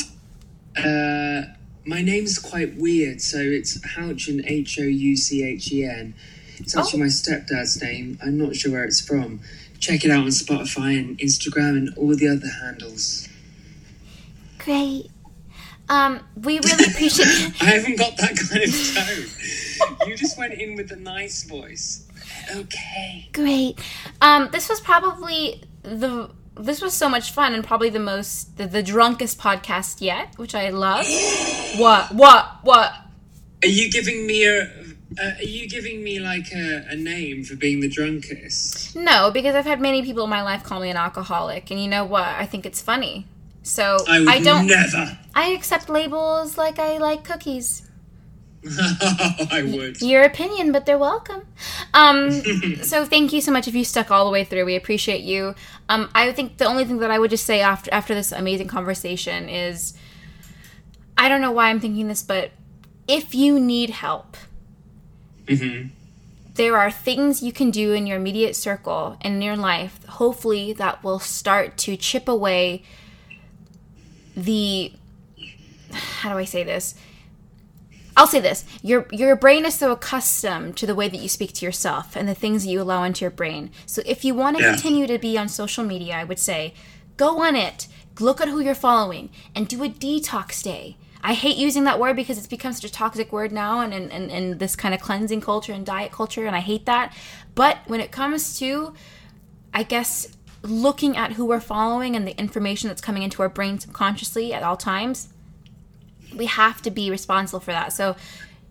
Uh, my name's quite weird, so it's Houchen, H O U C H E N. It's actually Oh. my stepdad's name. I'm not sure where it's from. Check it out on Spotify and Instagram and all the other handles. Great. Um, we really appreciate I haven't got that kind of tone. you just went in with a nice voice. Okay. Great. Um, this was probably the this was so much fun and probably the most the, the drunkest podcast yet, which I love. what? What? What? Are you giving me a? Uh, are you giving me like a, a name for being the drunkest? No, because I've had many people in my life call me an alcoholic, and you know what? I think it's funny. So I I don't. never. I accept labels like I like cookies. I would. Your opinion, but they're welcome. Um, so thank you so much if you stuck all the way through. We appreciate you. Um, I think the only thing that I would just say after after this amazing conversation is, I don't know why I'm thinking this, but if you need help, hmm there are things you can do in your immediate circle and in your life, hopefully, that will start to chip away the. How do I say this? I'll say this: your your brain is so accustomed to the way that you speak to yourself and the things that you allow into your brain. So if you want to Yeah. continue to be on social media, I would say go on it, look at who you're following, and do a detox day. I hate using that word because it's become such a toxic word now and in and, and this kind of cleansing culture and diet culture, and I hate that. But when it comes to I guess looking at who we're following and the information that's coming into our brain subconsciously at all times, we have to be responsible for that. So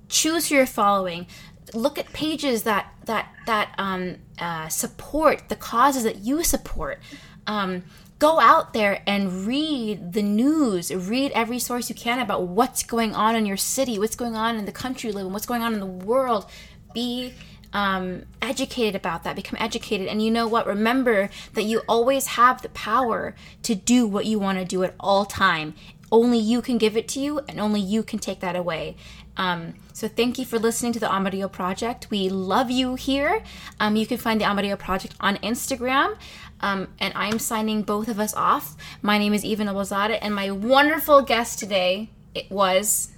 choose who you're following. Look at pages that that that um, uh, support the causes that you support. Um, go out there and read the news. Read every source you can about what's going on in your city, what's going on in the country you live in, what's going on in the world. Be um, educated about that. Become educated, and you know what? Remember that you always have the power to do what you want to do at all time only you can give it to you and only you can take that away um, so thank you for listening to the Amarillo project we love you here um, you can find the Amarillo project on instagram um, and i'm signing both of us off my name is eva Nobozada, and my wonderful guest today it was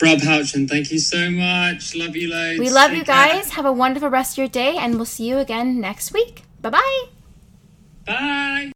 Rob Houchen, thank you so much. Love you loads. we love Take you care. guys have a wonderful rest of your day and we'll see you again next week bye bye Bye.